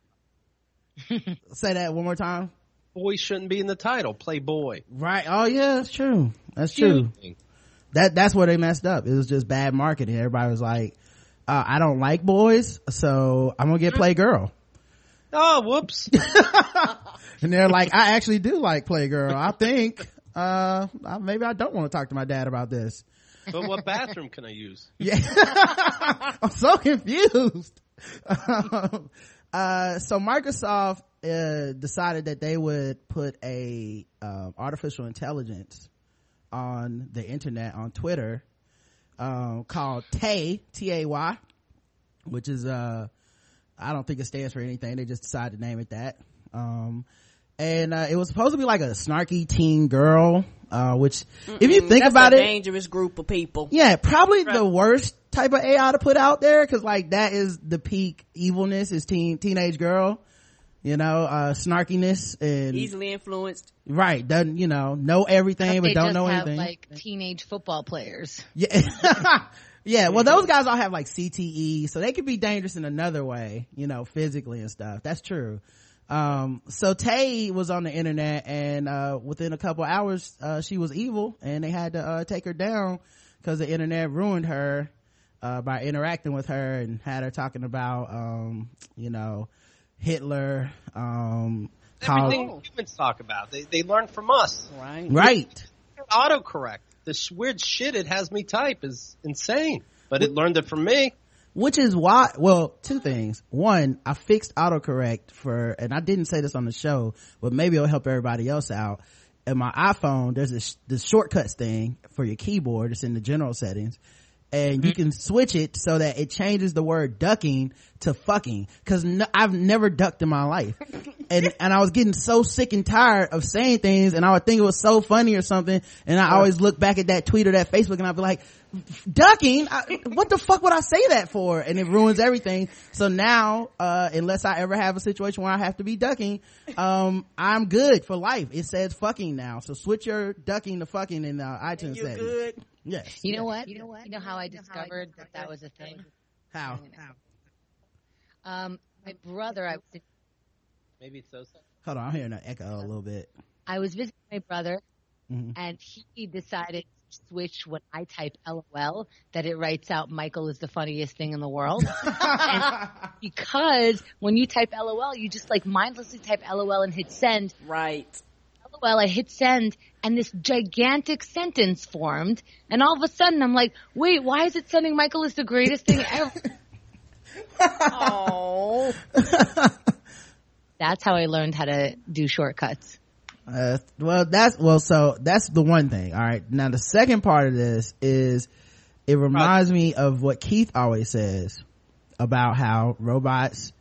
say that one more time. boy shouldn't be in the title. Playboy. Right. Oh yeah, that's true. That's true. That that's where they messed up. It was just bad marketing. Everybody was like, uh, I don't like boys, so I'm gonna get Playgirl. Oh, whoops. And they're like, I actually do like Playgirl. I think, uh, maybe I don't want to talk to my dad about this. But what bathroom can I use? Yeah. I'm so confused. Uh, so Microsoft, uh, decided that they would put a, um, artificial intelligence on the internet, on Twitter, um, called Tay, T-A-Y, which is, uh, I don't think it stands for anything. They just decided to name it that. Um, and, uh, it was supposed to be like a snarky teen girl, uh, which, if you think That's about a it, dangerous group of people. yeah, probably the worst type of AI to put out there because like that is the peak evilness is teen teenage girl, you know, uh snarkiness and Easily influenced. right doesn't you know know everything but they don't just know have anything. like teenage football players. yeah, yeah. Well, those guys all have like CTE, so they could be dangerous in another way, you know, physically and stuff. That's true. Um, so Tay was on the internet and, uh, within a couple hours, uh, she was evil and they had to, uh, take her down because the internet ruined her, uh, by interacting with her and had her talking about, um, you know, Hitler, um, called, Everything humans talk about. They, they learn from us. Right. right. Autocorrect. The weird shit it has me type is insane. But it learned it from me. Which is why well two things. One i fixed autocorrect for and i didn't say this on the show but maybe it'll help everybody else out. In my iphone there's this this shortcuts thing for your keyboard. It's in the general settings and you can switch it so that it changes the word ducking to fucking. Because no, i've never ducked in my life. And and i was getting so sick and tired of saying things and i would think it was so funny or something and i always look back at that tweet or that facebook and i'd be like ducking? I, what the fuck would i say that for? And it ruins everything. So now uh unless i ever have a situation where i have to be ducking um i'm good for life. It says fucking now. So switch your ducking to fucking in uh, itunes You're good. Yes You know what? You know what? You know how I discovered that that was a thing? how Um, my brother, I was Maybe it's those. Hold on, I'm hearing an echo a little bit. I was visiting my brother, Mhm. and he decided to switch when I type LOL that it writes out Michael is the funniest thing in the world. Because when you type LOL, you just like mindlessly type LOL and hit send. Right. LOL, I hit send, and this gigantic sentence formed, and all of a sudden I'm like, wait, why is it sending Michael is the greatest thing ever? Oh. That's how I learned how to do shortcuts. Uh, well, that's well. So that's the one thing. All right. Now the second part of this is it reminds me of what Keith always says about how robots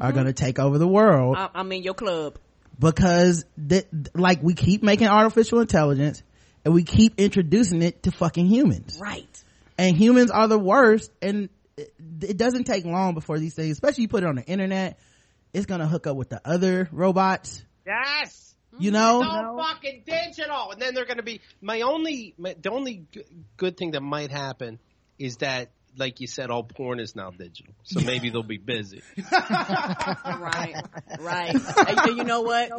are going to take over the world I, I'm in your club. Because th- like we keep making artificial intelligence and we keep introducing it to fucking humans Right. and humans are the worst and it, it doesn't take long before these things especially you put it on the internet it's gonna hook up with the other robots Yes. you know It's all fucking digital, and then they're going to be my only. My, the only g- good thing that might happen is that, like you said, all porn is now digital, so maybe they'll be busy. Right. Right. and you know what?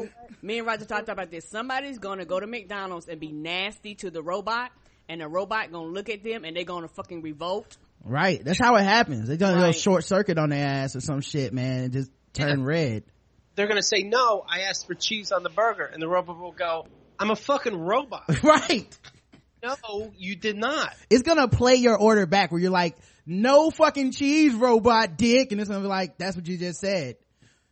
Me and Roger talked about this. Somebody's gonna go to McDonald's and be nasty to the robot, and the robot gonna look at them and they're gonna fucking revolt. right that's how it happens they're gonna go short circuit on their ass or some shit man and just turn red They're going to say, "No, I asked for cheese on the burger," and the robot will go, "I'm a fucking robot." right no, you did not. it's gonna play your order back where you're like no fucking cheese robot dick and it's gonna be like that's what you just said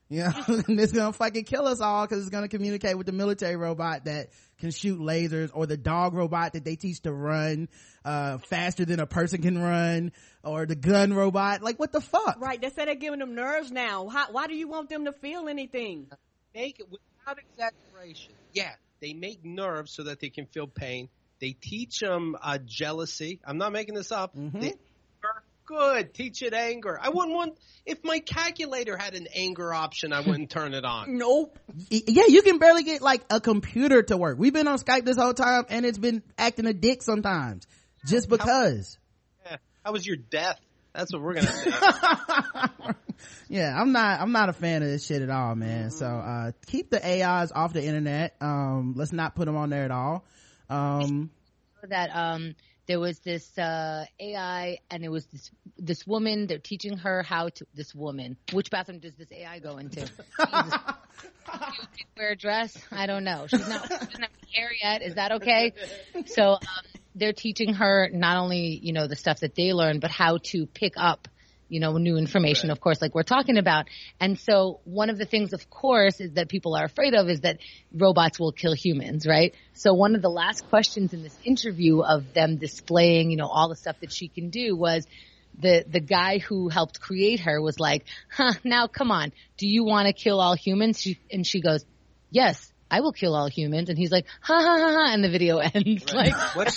you know and it's gonna fucking kill us all because it's gonna communicate with the military robot that can shoot lasers or the dog robot that they teach to run uh faster than a person can run or the gun robot like what the fuck Right. They say they're giving them nerves now. How, why do you want them to feel anything? Make it without exaggeration. Yeah, they make nerves so that they can feel pain. They teach them uh, jealousy. I'm not making this up. Mhm. They, good. Teach it anger. I wouldn't want if my calculator had an anger option. I wouldn't turn it on. Nope. Yeah you can barely get like a computer to work we've been on skype this whole time and it's been acting a dick sometimes just because Yeah. How was your death? That's what we're gonna yeah i'm not i'm not a fan of this shit at all man so uh keep the ais off the internet um let's not put them on there at all um that um there was this uh AI and it was this this woman they're teaching her how to this woman. Which bathroom does this AI go into. Wear a dress? I don't know. She's not she doesn't have hair yet. Is that okay? So um they're teaching her not only you know the stuff that they learn but how to pick up you know new information of course like we're talking about. And so one of the things of course is that people are afraid of is that robots will kill humans right? So one of the last questions in this interview of them displaying you know all the stuff that she can do was the the guy who helped create her was like huh now come on. Do you want to kill all humans? She, and she goes yes I will kill all humans, and he's like, ha ha ha ha, and the video ends. Like, What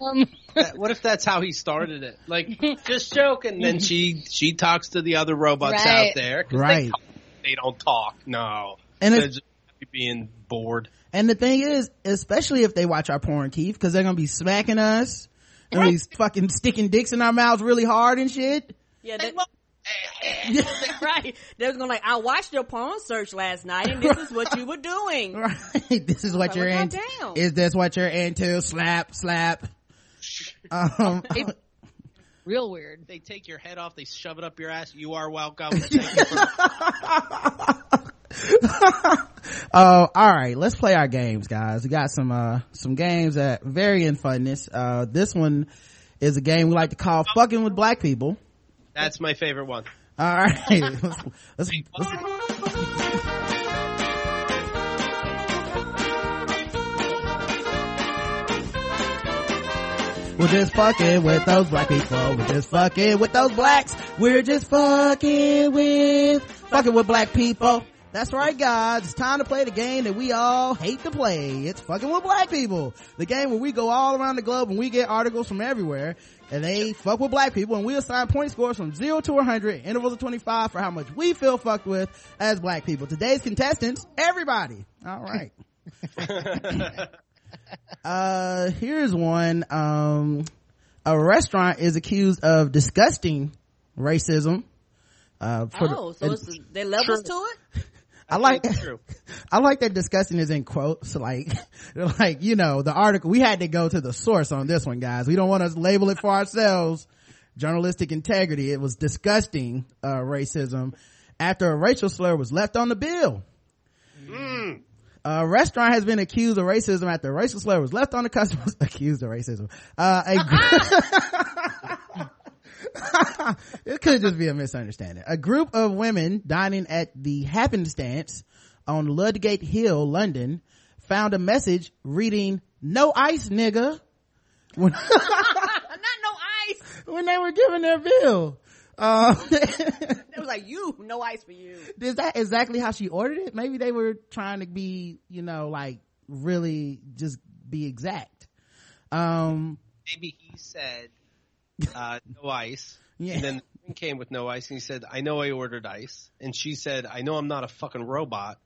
um, that- what if that's how he started it? Like, just joking. Then she she talks to the other robots Right. out there. Right. They, talk, they don't talk. No. And They're it's- just being bored. and the thing is especially if they watch our porn keith because they're gonna be smacking us they're gonna be fucking sticking dicks in our mouths really hard and shit Yeah. That, right. They was gonna like, I watched your porn search last night, and this is what you were doing. right this is what like, you're well, into goddamn. is this what you're into slap slap um real weird. They take your head off. They shove it up your ass. You are welcome. Thank you for- Uh, all right, let's play our games, guys. We got some, uh, some games that vary in funness. Uh, this one is a game we like to call fucking with black people. That's my favorite one. All right. let's, let's, let's, We're just fucking with those black people. We're just fucking with those blacks. We're just fucking with, fucking with black people. That's right, guys. It's time to play the game that we all hate to play. It's fucking with black people. The game where we go all around the globe and we get articles from everywhere and they fuck with black people and we assign point scores from 0 to 100, intervals of 25 for how much we feel fucked with as black people. Today's contestants, everybody. All right. uh, here's one. Um, a restaurant is accused of disgusting racism. Uh, for the- Oh, so it's, there levels to it? I like true. I like that disgusting is in quotes. Like, like, you know, the article, we had to go to the source on this one, guys. We don't want to label it for ourselves. Journalistic integrity. It was disgusting, uh, racism after a racial slur was left on the bill. A restaurant has been accused of racism after a racial slur was left on the customers. accused of racism. Uh, a, it could just be a misunderstanding. A group of women dining at the happenstance on Ludgate Hill, London, found a message reading, no ice, nigga, when, Not no ice. when they were giving their bill. Um, It was like you, no ice for you. is that exactly how she ordered it? Maybe they were trying to be, you know, like really just be exact. Um, Maybe he said uh, no ice. Yeah. And then the drink came with no ice, and he said, "I know I ordered ice." And she said, "I know I'm not a fucking robot."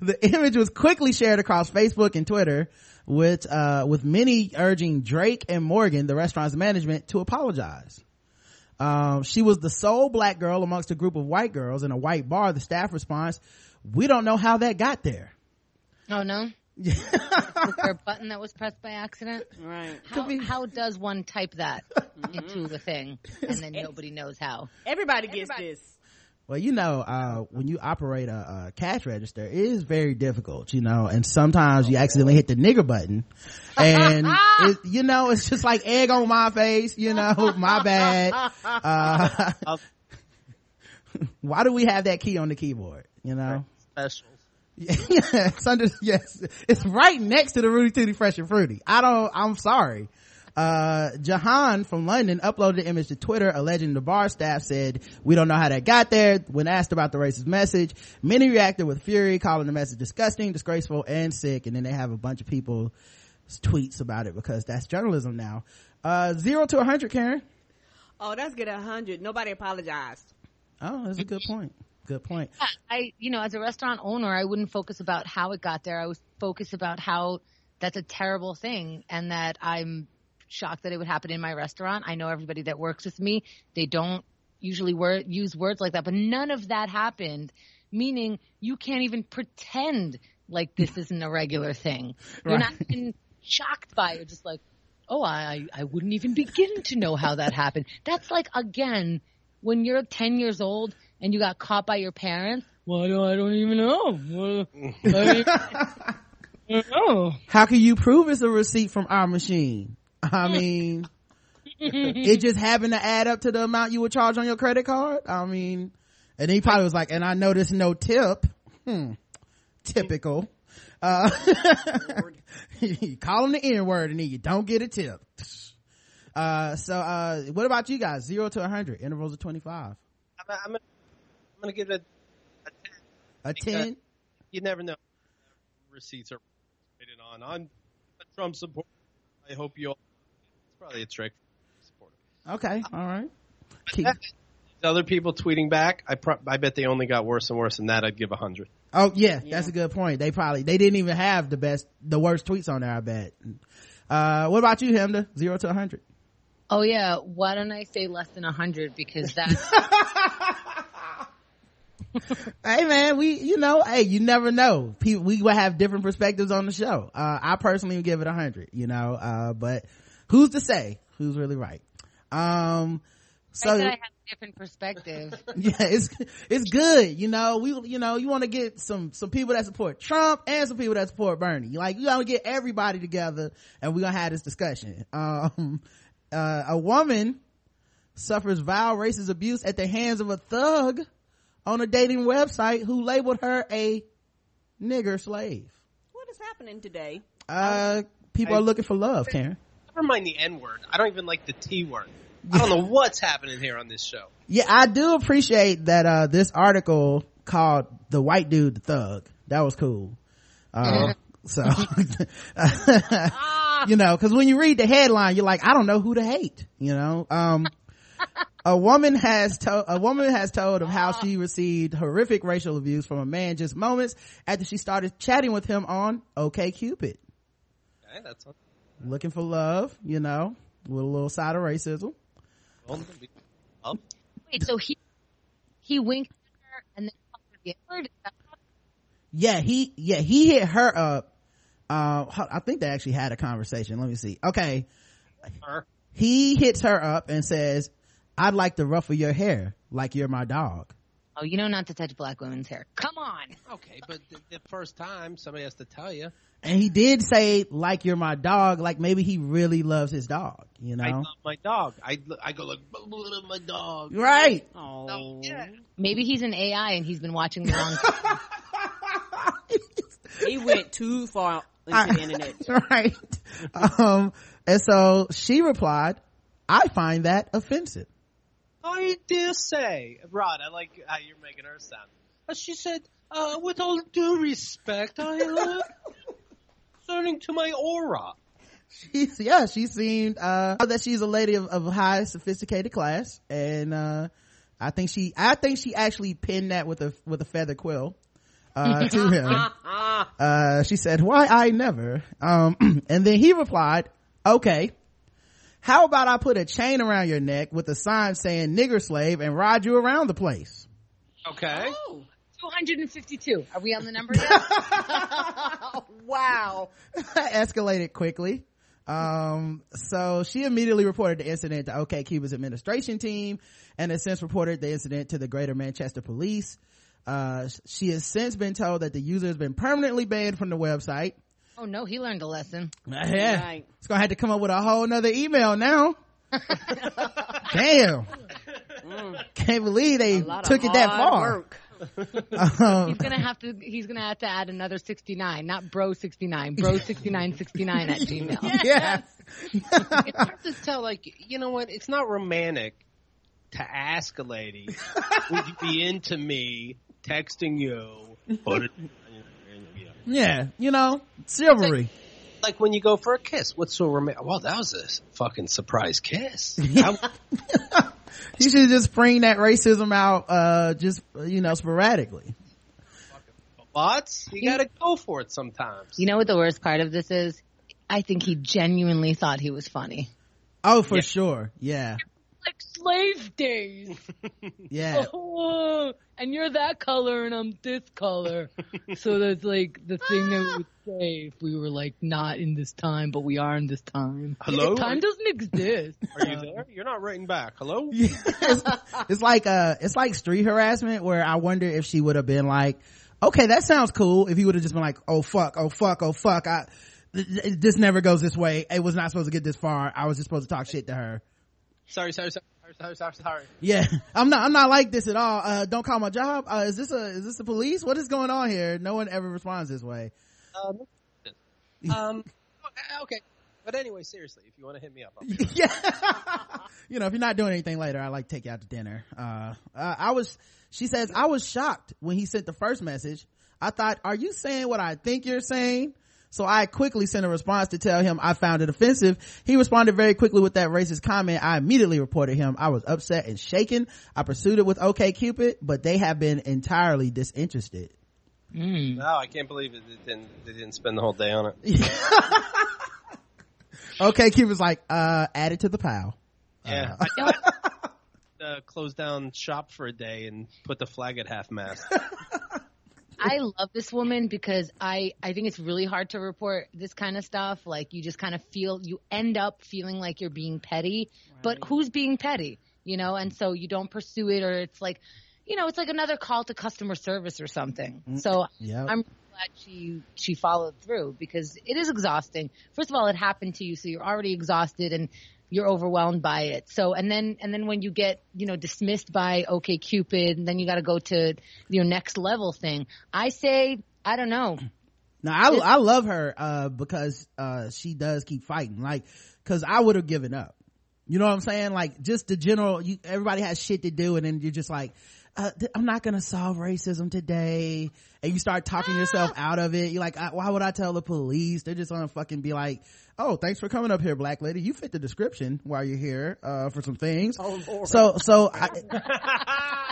the image was quickly shared across Facebook and Twitter with, uh, with many urging Drake and Morgan, the restaurant's management, to apologize. Um, she was the sole black girl amongst a group of white girls in a white bar. The staff response, we don't know how that got there. Oh no. Was there a button that was pressed by accident? Right. How, how does one type that into the thing and then nobody knows how? Everybody gets this. Well, you know, uh, when you operate a, a cash register, it is very difficult, you know, and sometimes you accidentally hit the nigger button and it, you know, it's just like egg on my face, you know, my bad. Uh, why do we have that key on the keyboard, you know? Specials. Yeah, it's under, yes, it's right next to the Rooty Tooty Fresh and Fruity. I don't, I'm sorry. Uh, Jahan from London uploaded the image to Twitter alleging the bar staff said, we don't know how that got there. When asked about the racist message, many reacted with fury, calling the message disgusting, disgraceful, and sick. And then they have a bunch of people tweets about it because that's journalism now. Uh, zero to a hundred, Karen. Oh, that's good. A hundred. Nobody apologized. Oh, that's a good point. Good point. I, you know, as a restaurant owner, I wouldn't focus about how it got there. I would focus about how that's a terrible thing and that I'm shocked that it would happen in my restaurant. I know everybody that works with me, they don't usually word, use words like that, but none of that happened, meaning you can't even pretend like this isn't a regular thing. You're not even shocked by it. Just like, oh, I, I wouldn't even begin to know how that happened. That's like, again, when you're 10 years old and you got caught by your parents. Well, I don't, I don't even know. Well, I don't know. How can you prove it's a receipt from our machine? I mean, it just happened to add up to the amount you would charge on your credit card. I mean, and he probably was like, and I noticed no tip. Hmm. Typical. Uh, you call him the N word and then you don't get a tip. Uh, so, uh, what about you guys? Zero to a hundred, intervals of 25. I'm, I'm, gonna, I'm gonna give it a, a 10. A 10? You never know. Receipts are rated on. I'm a Trump supporter. I hope you all. It's probably a trick. Supporter. Okay. All right. Keep- Other people tweeting back, I pro- I bet they only got worse and worse than that. I'd give a hundred. Oh yeah, that's a good point. They probably they didn't even have the best, the worst tweets on there. I bet. Uh, what about you, Chemda? Zero to a hundred. Oh yeah, why don't I say less than a hundred because that's Hey man, we you know, hey, you never know. People we will have different perspectives on the show. Uh, I personally would give it a hundred. You know, uh, but who's to say who's really right? Um, so I have a different perspective. yeah, it's it's good. You know, we you know you want to get some some people that support Trump and some people that support Bernie. Like you gotta get everybody together, and we're gonna have this discussion. Um, uh, a woman suffers vile racist abuse at the hands of a thug on a dating website who labeled her a nigger slave. What is happening today? Uh, people I- are looking for love, Karen. Never mind the N word. I don't even like the T word. I don't know what's happening here on this show. Yeah, I do appreciate that, uh, this article called the white dude the thug. That was cool. Uh, so, you know, cause when you read the headline, you're like, I don't know who to hate, you know? Um, a woman has told, a woman has told of how she received horrific racial abuse from a man just moments after she started chatting with him on OK Cupid. Okay, that's on. Looking for love, you know, with a little side of racism. Up. Wait, so he he winked the N-word? yeah he yeah he hit her up uh i think they actually had a conversation let me see okay Her. he hits her up and says i'd like to ruffle your hair like you're my dog Oh, you know not to touch black women's hair. Come on. Okay, but the, the first time somebody has to tell you. and he did say like you're my dog like maybe he really loves his dog you know, I know love my dog. I, I go like, "Blah, blah, blah, my dog. right Oh, yeah. Maybe he's an AI and he's been watching the wrong. He went too far into the internet. right um and so she replied i find that offensive I dare say, Rod, I like how you're making her sound. Uh, she said, uh, with all due respect, I, uh, concerning to my aura. she's yeah she seemed uh that she's a lady of, of high sophisticated class and uh i think she i think she actually pinned that with a with a feather quill uh to him uh she said why i never um and then he replied okay how about i put a chain around your neck with a sign saying nigger slave and ride you around the place Okay. Oh, 252. Are we on the number yet? wow. escalated quickly. Um, so she immediately reported the incident to OK Cupid's administration team and has since reported the incident to the Greater Manchester Police. Uh, she has since been told that the user has been permanently banned from the website. Oh no, he learned a lesson. Yeah. Right. It's gonna have to come up with a whole nother email now. Damn. Can't believe they A lot of took it that far. work. Um, He's gonna have to. He's gonna have to add another 69, not bro 69, bro 6969 at Gmail. yeah. it's hard to tell, like, you know what? It's not romantic to ask a lady, would you be into me texting you? Put it, Yeah. You know, chivalry. like when you go for a kiss. What's so romantic? Well, that was a fucking surprise kiss. How- You should just bring that racism out, uh, just, you know, sporadically. but you gotta go for it sometimes. You know what the worst part of this is? I think he genuinely thought he was funny. Oh, for Yeah. sure. Yeah. Like slave days. Yeah. Oh, and you're that color and I'm this color. so that's like the thing that we would say if we were like not in this time, but we are in this time. Hello? Time doesn't exist. Are you there? You're not writing back. Hello? it's, it's like, uh, it's like street harassment where I wonder if she would have been like, okay, that sounds cool. If he would have just been like, oh fuck, oh fuck, oh fuck, I, th- th- this never goes this way. It was not supposed to get this far. I was just supposed to talk shit to her. Sorry, sorry, sorry, sorry, sorry, sorry. Yeah, I'm not. I'm not like this at all. Uh, don't call my job. Uh, is this a? Is this the police? What is going on here? No one ever responds this way. Um, um, okay. But anyway, seriously, if you want to hit me up, I'll yeah. you know, if you're not doing anything later, I like to take you out to dinner. Uh, uh, I was. She says I was shocked when he sent the first message. I thought, are you saying what I think you're saying? So I quickly sent a response to tell him I found it offensive. He responded very quickly with that racist comment. I immediately reported him. I was upset and shaken. I pursued it with OK Cupid, but they have been entirely disinterested. No, I can't believe it. it didn't, they didn't spend the whole day on it. OK Cupid's like, uh, add it to the pile. Yeah. I, I, uh, close down shop for a day and put the flag at half mast. I love this woman because I, I think it's really hard to report this kind of stuff. Like you just kind of feel, you end up feeling like you're being petty, but who's being petty? You know, and so you don't pursue it or it's like, you know, it's like another call to customer service or something. Mm, so Yep. I'm glad she, she followed through because it is exhausting. First of all, it happened to you. So you're already exhausted and you're overwhelmed by it. So, and then, and then when you get, you know, dismissed by OK Cupid, and then you got to go to your next level thing. I say, I don't know. Now I I love her uh because uh she does keep fighting. Like cuz I would have given up. You know what I'm saying? Like just the general you everybody has shit to do and then you're just like uh, th- I'm not gonna solve racism today. And you start talking yourself out of it. You're like, why would I tell the police? They're just gonna fucking be like, oh, thanks for coming up here, black lady. You fit the description while you're here, uh, for some things. Oh, Lord. So, so I,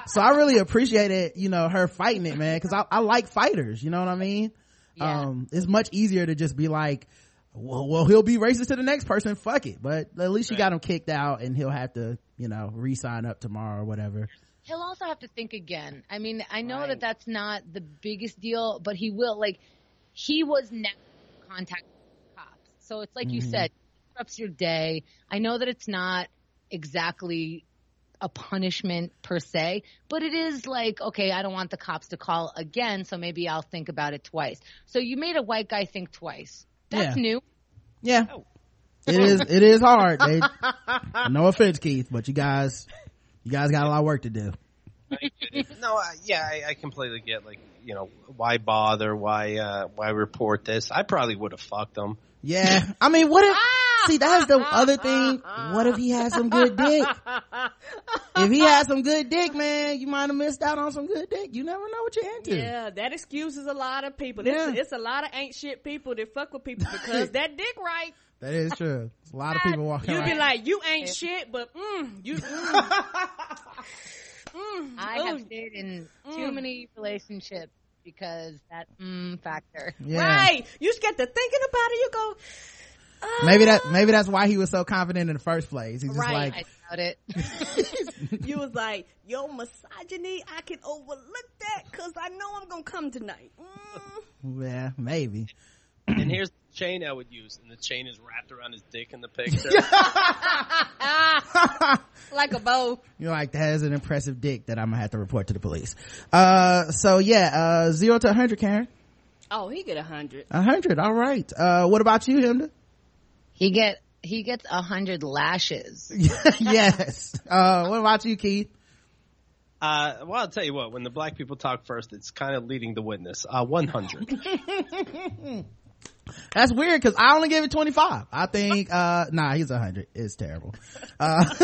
so I really appreciated, you know, her fighting it, man, cause I, I like fighters, you know what I mean? Yeah. Um, it's much easier to just be like, well, well, he'll be racist to the next person. Fuck it. But at least you got him kicked out and he'll have to, you know, re-sign up tomorrow or whatever. He'll also have to think again. I mean, I know Right. that that's not the biggest deal, but he will. Like, he was now contacting cops, so it's like you Mhm. said, disrupts your day. I know that it's not exactly a punishment per se, but it is like, okay, I don't want the cops to call again, so maybe I'll think about it twice. So you made a white guy think twice. That's Yeah. new. Yeah. It is, it is hard. They, no offense, Keith, but you guys, you guys got a lot of work to do. no, I, yeah, I, I completely get like you know why bother, why uh, why report this? I probably would have fucked them. Yeah. I mean, what if, see, that's the other thing. What if he had some good dick? If he had some good dick, man, you might have missed out on some good dick. You never know what you're into. Yeah, that excuses a lot of people. Yeah. It's, it's a lot of ain't shit people that fuck with people because that dick right. That is true. There's a lot of people walking You'd be around. like, you ain't shit, but mm, you. Mm, mm, I oh, have stayed in too many relationships because that mm factor. yeah. Right. You just get to thinking about it. You go. Uh, Maybe that, maybe that's why he was so confident in the first place. He's just Right. like, I doubt it. You was like, yo, misogyny, I can overlook that because I know I'm going to come tonight. Mm. yeah, maybe. And here's the chain I would use, and the chain is wrapped around his dick in the picture. Like a bow. You're like, that is an impressive dick that I'm gonna have to report to the police. Uh, so yeah, uh, zero to a 100, Karen. Oh, he get a hundred. A 100, alright. Uh, what about you, Chemda? He get he gets a hundred lashes. yes. Uh, what about you, Keith? Uh, well, I'll tell you what. When the black people talk first, it's kind of leading the witness. Uh, one hundred. That's weird because I only gave it 25. I think, uh, nah, he's 100. It's terrible. Uh,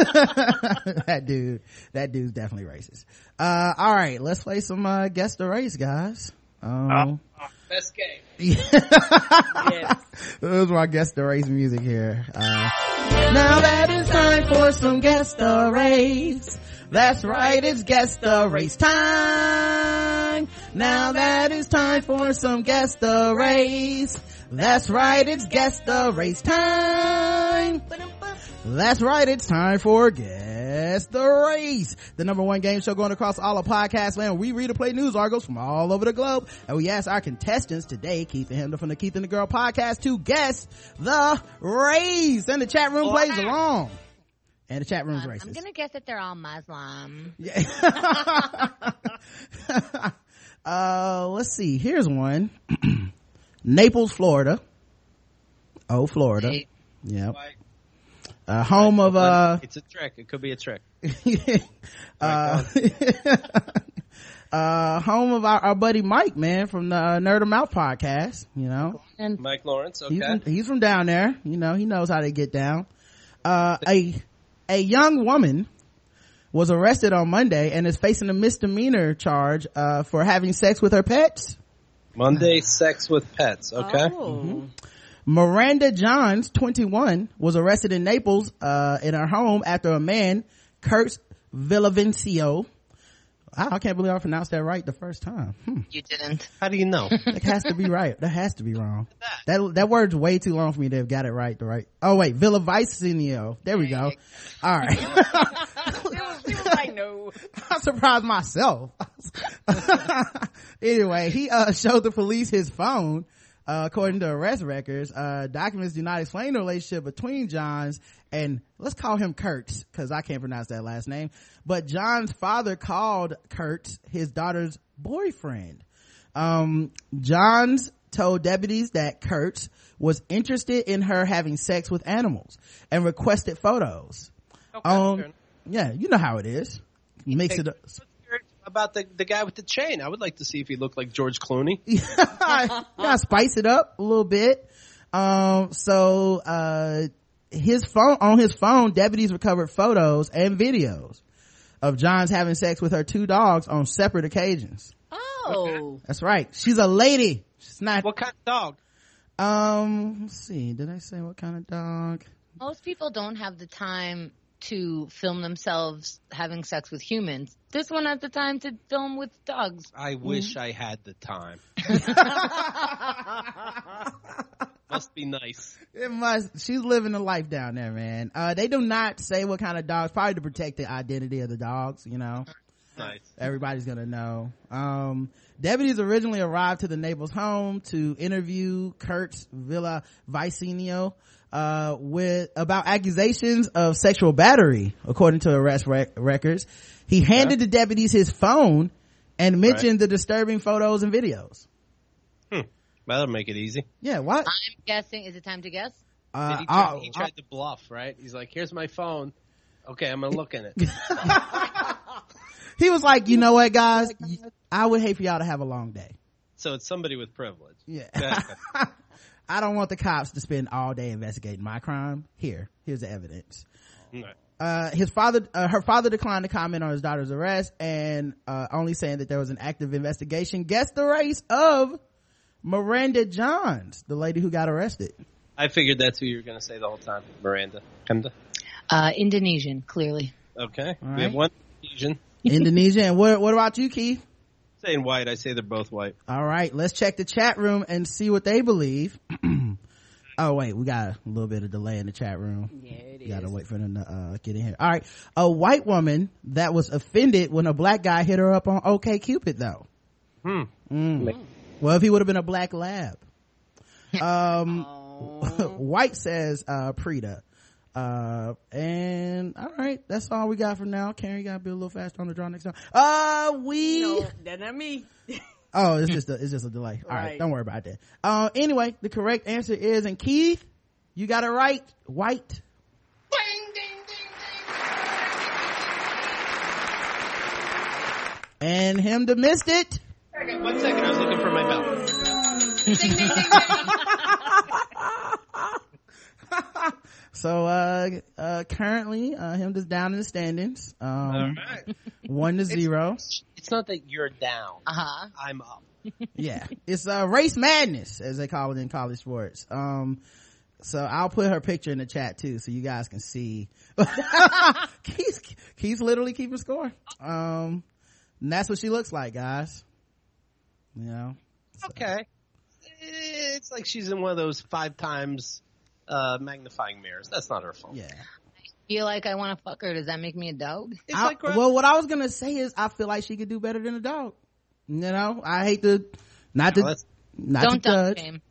that dude, that dude's definitely racist. Uh, all right, let's play some, uh, guess the race, guys. Um, Best game. Yes. this is my guess the race music here. Uh, now that it's time for some guess the race. That's right, it's guess the race time. Now that is time for some guess the race. That's right, it's guess the race time. That's right, it's time for Guess the Race, the number one game show going across all of podcast land. We read and play news articles from all over the globe, and we ask our contestants today, Keith and Chemda from the Keith and the Girl podcast, to guess the race. And the chat room plays along. And the chat room's Um, racist. I'm gonna guess that they're all Muslim. Yeah. uh, let's see. Here's one. Naples, Florida. Oh, Florida. Hey, Yep. Uh, home of, uh, it's a trick. It could be a trick. uh, uh, home of our, our buddy Mike, man, from the uh, Nerd of Mouth podcast, you know. And Mike Lawrence. Okay. He's from, he's from down there, you know, he knows how to get down. Uh, a, a young woman was arrested on Monday and is facing a misdemeanor charge, uh, for having sex with her pets. Monday, sex with pets. Okay. Oh. Miranda Johns, 21, was arrested in Naples, uh, in her home after a man, Kurt Villavicencio, Wow, I can't believe I pronounced that right the first time. Hmm. you didn't. How do you know? That has to be right. That has to be wrong. That that word's way too long for me to have got it right. The right. Oh wait, Villa Villavicencio. There we go. All right. She was like, no. I surprised myself. anyway, he uh showed the police his phone. Uh, according to arrest records, uh, documents do not explain the relationship between Johns and let's call him Kurtz because I can't pronounce that last name. But John's father called Kurtz his daughter's boyfriend. Um, Johns told deputies that Kurtz was interested in her having sex with animals and requested photos. Okay, Um, yeah, you know how it is. Mix it up. About the the guy with the chain, I would like to see if he looked like George Clooney. gotta spice it up a little bit. Um, so, uh, his phone, on his phone, deputies recovered photos and videos of John's having sex with her two dogs on separate occasions. Oh. That's right. She's a lady. She's not, What kind of dog? um, let's see. Did I say what kind of dog? Most people don't have the time to film themselves having sex with humans. This one has the time to film with dogs. I wish I had the time. Must be nice. It must. She's living a life down there, man. Uh, they do not say what kind of dogs, probably to protect the identity of the dogs, you know. Nice. Everybody's gonna know. Um, deputies originally arrived to the Naples home to interview Kurtz Villa Vicenio, uh, with, about accusations of sexual battery, according to arrest rec- records. He handed the deputies his phone and mentioned the disturbing photos and videos. That'll make it easy. Yeah, what? I'm guessing. Is it time to guess? Uh, Did he, try, I'll- he tried to bluff, right? He's like, "Here's my phone. Okay, I'm gonna look in it." he was like, you know what, guys? I would hate for y'all to have a long day. so it's somebody with privilege. Yeah. Yeah. I don't want the cops to spend all day investigating my crime. Here, here's the evidence. Right. Uh, his father, uh, her father declined to comment on his daughter's arrest and, uh, only saying that there was an active investigation. Guess the race of Miranda Johns, the lady who got arrested. I figured that's who you were gonna say the whole time, Miranda. Miranda. Uh, Indonesian, clearly. Okay. All We have one Asian. Indonesia. And what, what about you, Keith? Saying white, I say they're both white. All right, let's check the chat room and see what they believe. oh wait, we got a little bit of delay in the chat room. Yeah, it You is. gotta wait for them to uh, get in here. All right, a white woman that was offended when a black guy hit her up on OK Cupid though. Hmm. Mm. Well, if he would have been a black lab. Um, white says uh Prita. Uh, and all right, that's all we got for now. Karen, you gotta be a little faster on the draw next time. Uh, we. No, that's not me. Oh, it's just a, it's just a delay. All right. Right. Don't worry about that. Uh, anyway, the correct answer is, and Keith, you got it right. White. And Chemda missed it. One second, I was looking for my belt. So, uh, uh, currently, uh, him just down in the standings. Um, right. one to zero. It's not that you're down. Uh huh. I'm up. yeah it's uh race madness as they call it in college sports um so i'll put her picture in the chat too so you guys can see keith's, keith's literally keeping score um and that's what she looks like guys you know Okay. It's like she's in one of those five times uh, magnifying mirrors. That's not her fault. yeah I Feel like I want to fuck her. Does that make me a dog? It's I- like well what i was gonna say is i feel like she could do better than a dog you know i hate to not to Well, not Don't to dog judge shame.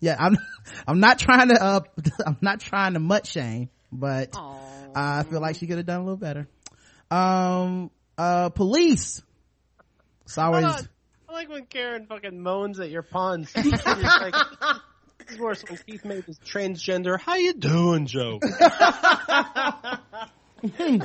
yeah i'm i'm not trying to uh i'm not trying to mutt shame but I feel like she could have done a little better. Um, uh, police. It's always, I like when Karen fucking moans at your puns. It's like, this is worse when Keith made his transgender, how you doing Joe? yeah,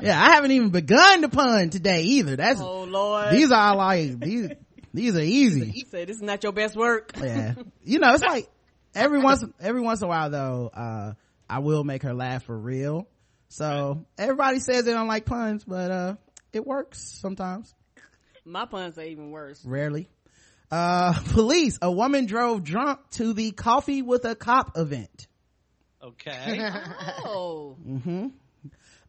I haven't even begun to pun today either. That's, Oh Lord. these are like, these, these are easy. He said this is not your best work. Yeah. You know, it's like, every once, every once in a while though, uh, I will make her laugh for real. So, everybody says they don't like puns, but, uh, it works sometimes. My puns are even worse. Rarely. Uh, police. A woman drove drunk to the coffee with a cop event. Okay. Oh.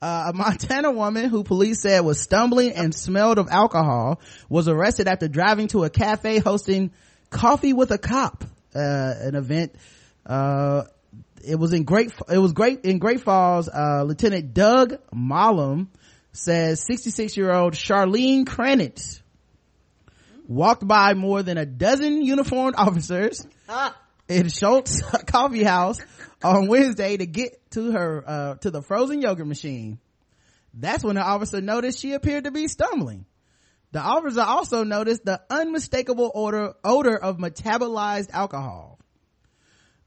Uh, a Montana woman who police said was stumbling and smelled of alcohol was arrested after driving to a cafe hosting coffee with a cop, uh, an event, uh, it was in great, it was great in Great Falls, uh, Lieutenant Doug Mollum says 66 year old Charlene Kranitz walked by more than a dozen uniformed officers in Schultz Coffee House on Wednesday to get to her, uh, to the frozen yogurt machine. That's when the officer noticed she appeared to be stumbling. The officer also noticed the unmistakable odor, odor of metabolized alcohol.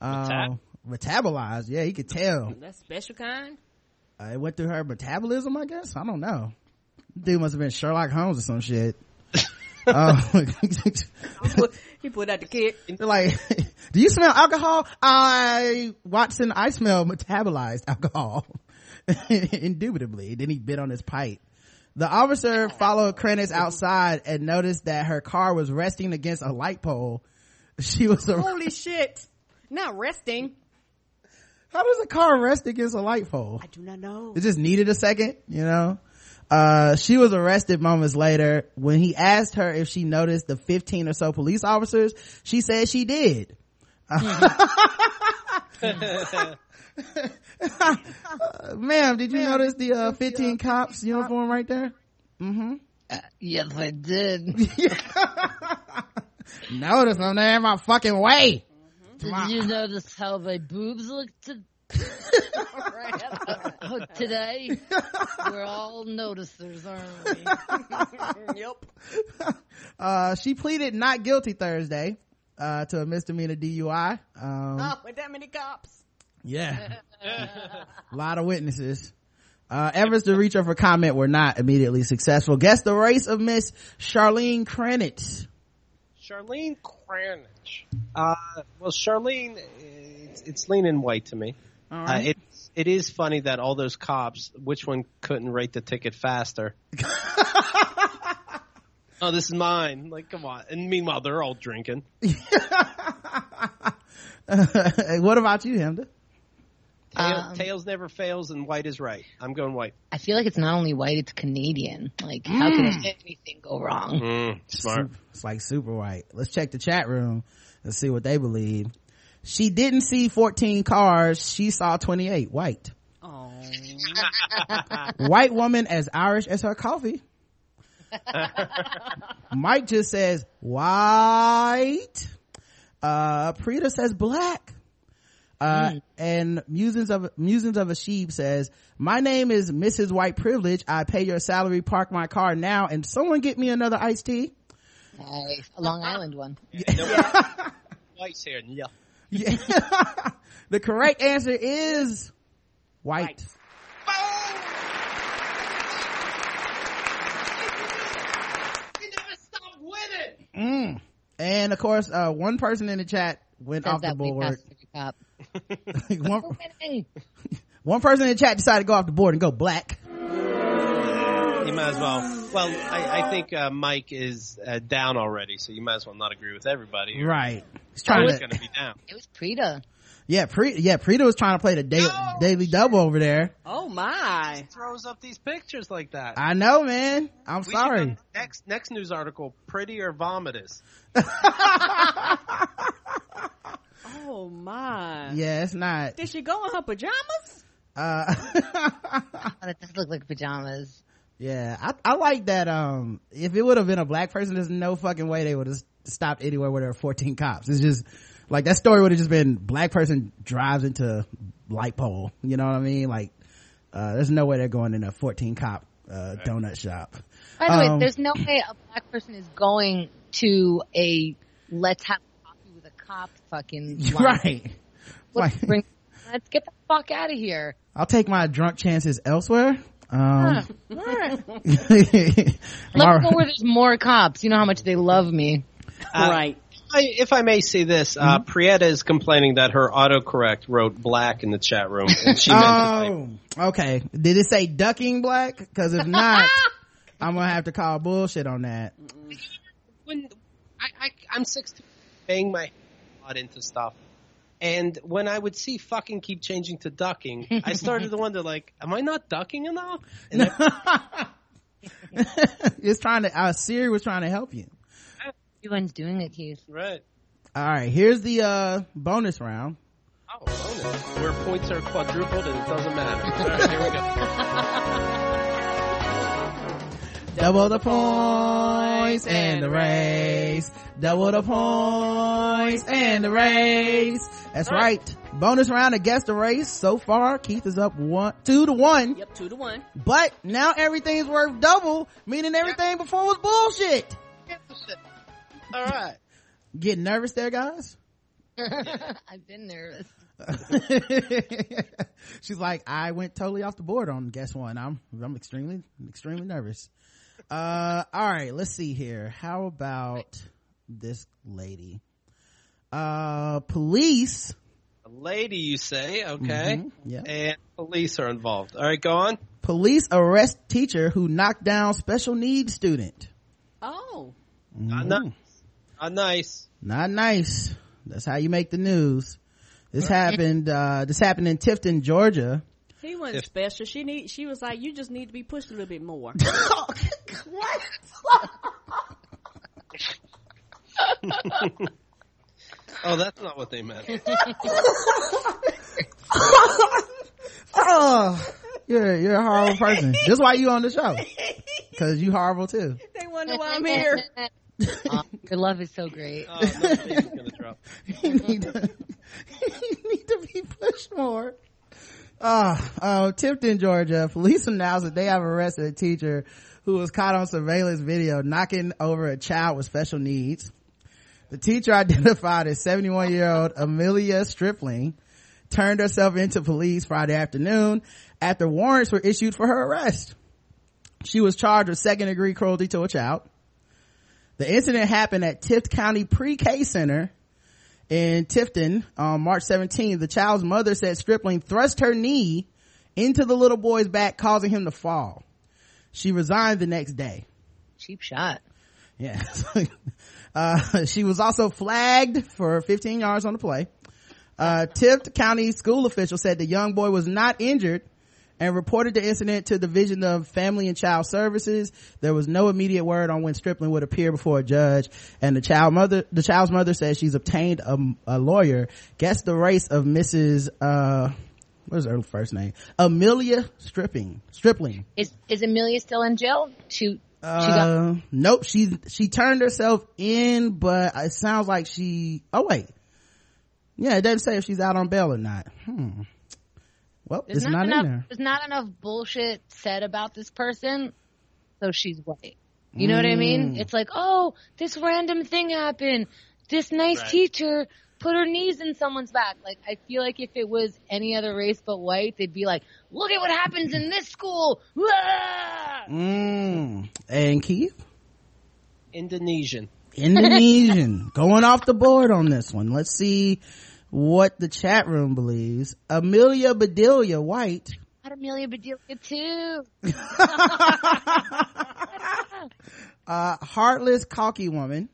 Uh, metabolized, yeah, he could tell. That special kind. Uh, it went through her metabolism, I guess. I don't know. Dude must have been Sherlock Holmes or some shit. Uh, He put out the. They're like, do you smell alcohol? I, Watson, I smell metabolized alcohol. Indubitably. Then he bit on his pipe. The officer followed Krennis outside and noticed that her car was resting against a light pole. She was a, Holy shit. Not resting. how does a car rest against a light pole? I do not know. It just needed a second, you know? Uh, she was arrested moments later. When he asked her if she noticed the 15 or so police officers, she said she did. Ma'am, did you notice the uh, 15 cops uniform right there? Mm-hmm. Uh, yes, I did. Notice I'm there in my fucking way. Did you notice how my boobs looked to- oh, today? We're all noticers, aren't we? yep. Uh, she pleaded not guilty Thursday, uh, to a misdemeanor DUI. Um, Oh, with that many cops. yeah. a lot of witnesses. Uh, efforts to reach her for comment were not immediately successful. Guess the race of Miss Charlene Kranitz. Charlene Kranich. Uh, well, Charlene, it's, it's leaning white to me. All Uh, right. it, it is funny that all those cops, which one couldn't rate the ticket faster? oh, this is mine. Like, come on. And meanwhile, they're all drinking. what about you, Chemda? Tail, Um, tails never fails, and white is right. I'm going white. I feel like it's not only white, it's Canadian. Like, how can anything go wrong? Mm, smart. It's like super white. Let's check the chat room and see what they believe. She didn't see 14 cars. She saw 28 white. Oh. White woman as Irish as her coffee. Mike just says white. Uh, Prita says black. Uh, and Musings of, Musings of a Sheep says, my name is Mrs. White Privilege. I pay your salary, park my car now, and someone get me another iced tea. Nice. A Long Island one. White's here. Yeah. Yeah. the correct answer is white. Mm. And of course, uh, one person in the chat went Says off the board. passed every cop. one, one person in the chat decided to go off the board and go black. You might as well. Well, I, I think uh, Mike is uh, down already, so you might as well not agree with everybody. Right. He's trying to, going to be down. It was Prita. yeah, Pre, yeah, Prita was trying to play the da- daily double over there. Oh my. Throws up these pictures like that. I know, man. I'm We sorry. Next next news article: pretty or vomitous. Oh my. Yeah, it's not. Did she go in her pajamas? Uh, But it does look like pajamas. Yeah, I, I like that. Um, if it would have been a black person, there's no fucking way they would have stopped anywhere where there were 14 cops. It's just like that story would have just been black person drives into light pole. You know what I mean? Like, uh, there's no way they're going in a 14 cop, uh, donut shop. By the Um, way, there's no way a black person is going to a let's have coffee with a cop fucking line. right. Let's, Like- bring, let's get the fuck out of here. I'll take my drunk chances elsewhere. Um, Let's Mar- go where there's more cops. You know how much they love me. Uh, right. I, if I may say this, uh, Prieta is complaining that her autocorrect wrote black in the chat room, and she meant oh, okay. Did it say ducking black? Cause if not, I'm gonna have to call bullshit on that. when I, I I'm 16, bang my head into stuff. And when I would see fucking keep changing to ducking, I started to wonder, like, am I not ducking enough? And I, it's trying to, uh, Siri was trying to help you. Everyone's doing it, Keith. right. All right. Here's the, uh, bonus round. Oh, bonus. Where points are quadrupled and it doesn't matter. All right, here we go. Double the points and the race. Double the points and the race. That's right. Bonus round against the race. So far, Keith is up one, two to one. Yep, two to one. But now everything's worth double, meaning everything before was bullshit. All right. Getting nervous there, guys? I've been nervous. She's like, I went totally off the board on guess one. I'm, I'm extremely, extremely nervous. Uh, all right, let's see here. How about this lady? Uh, police. A lady, you say? Okay. Mhm, yeah. And police are involved. All right, go on. Police arrest teacher who knocked down special needs student. Oh. Not Mhm. nice. Not nice. Not nice. That's how you make the news. This happened, uh, this happened in Tifton, Georgia. He wasn't special. She need. She was like, you just need to be pushed a little bit more. what? Oh, that's not what they meant. oh, you're you're a horrible person. That's why you on the show. because you horrible too. They wonder why I'm here. Aw, your love is so great. Oh, gonna drop. you need to, you need to be pushed more. Ah, uh, Tifton, Georgia, police announced that they have arrested a teacher who was caught on surveillance video knocking over a child with special needs. The teacher identified as 71 year old Amelia Stripling turned herself into police Friday afternoon after warrants were issued for her arrest. She was charged with second degree cruelty to a child. The incident happened at Tift County Pre-K Center in Tifton on March 17th. The child's mother said Stripling thrust her knee into the little boy's back, causing him to fall. She resigned the next day. Cheap shot. Yeah. uh, she was also flagged for 15 yards on the play. Uh, Tift County school official said the young boy was not injured and reported the incident to Division of Family and Child Services. There was no immediate word on when Stripling would appear before a judge, and the child mother, the child's mother says she's obtained a, a lawyer. Guess the race of Mrs. Uh, what is her first name? Amelia Stripping, Stripling. Is is Amelia still in jail? She she got Uh, nope, she, she turned herself in, but it sounds like she, oh wait. Yeah, it doesn't say if she's out on bail or not. Hmm. Well, there's it's not, not enough in there. there's not enough bullshit said about this person, so she's white. You know what I mean? Mm. It's like, oh, this random thing happened. This nice Right. teacher put her knees in someone's back. Like, I feel like if it was any other race but white, they'd be like, look at what happens in this school. Mm. And Keith? Indonesian. Indonesian. Going off the board on this one. Let's see what the chat room believes. Amelia Bedelia White. Not Amelia Bedelia too. Uh, heartless, cocky woman.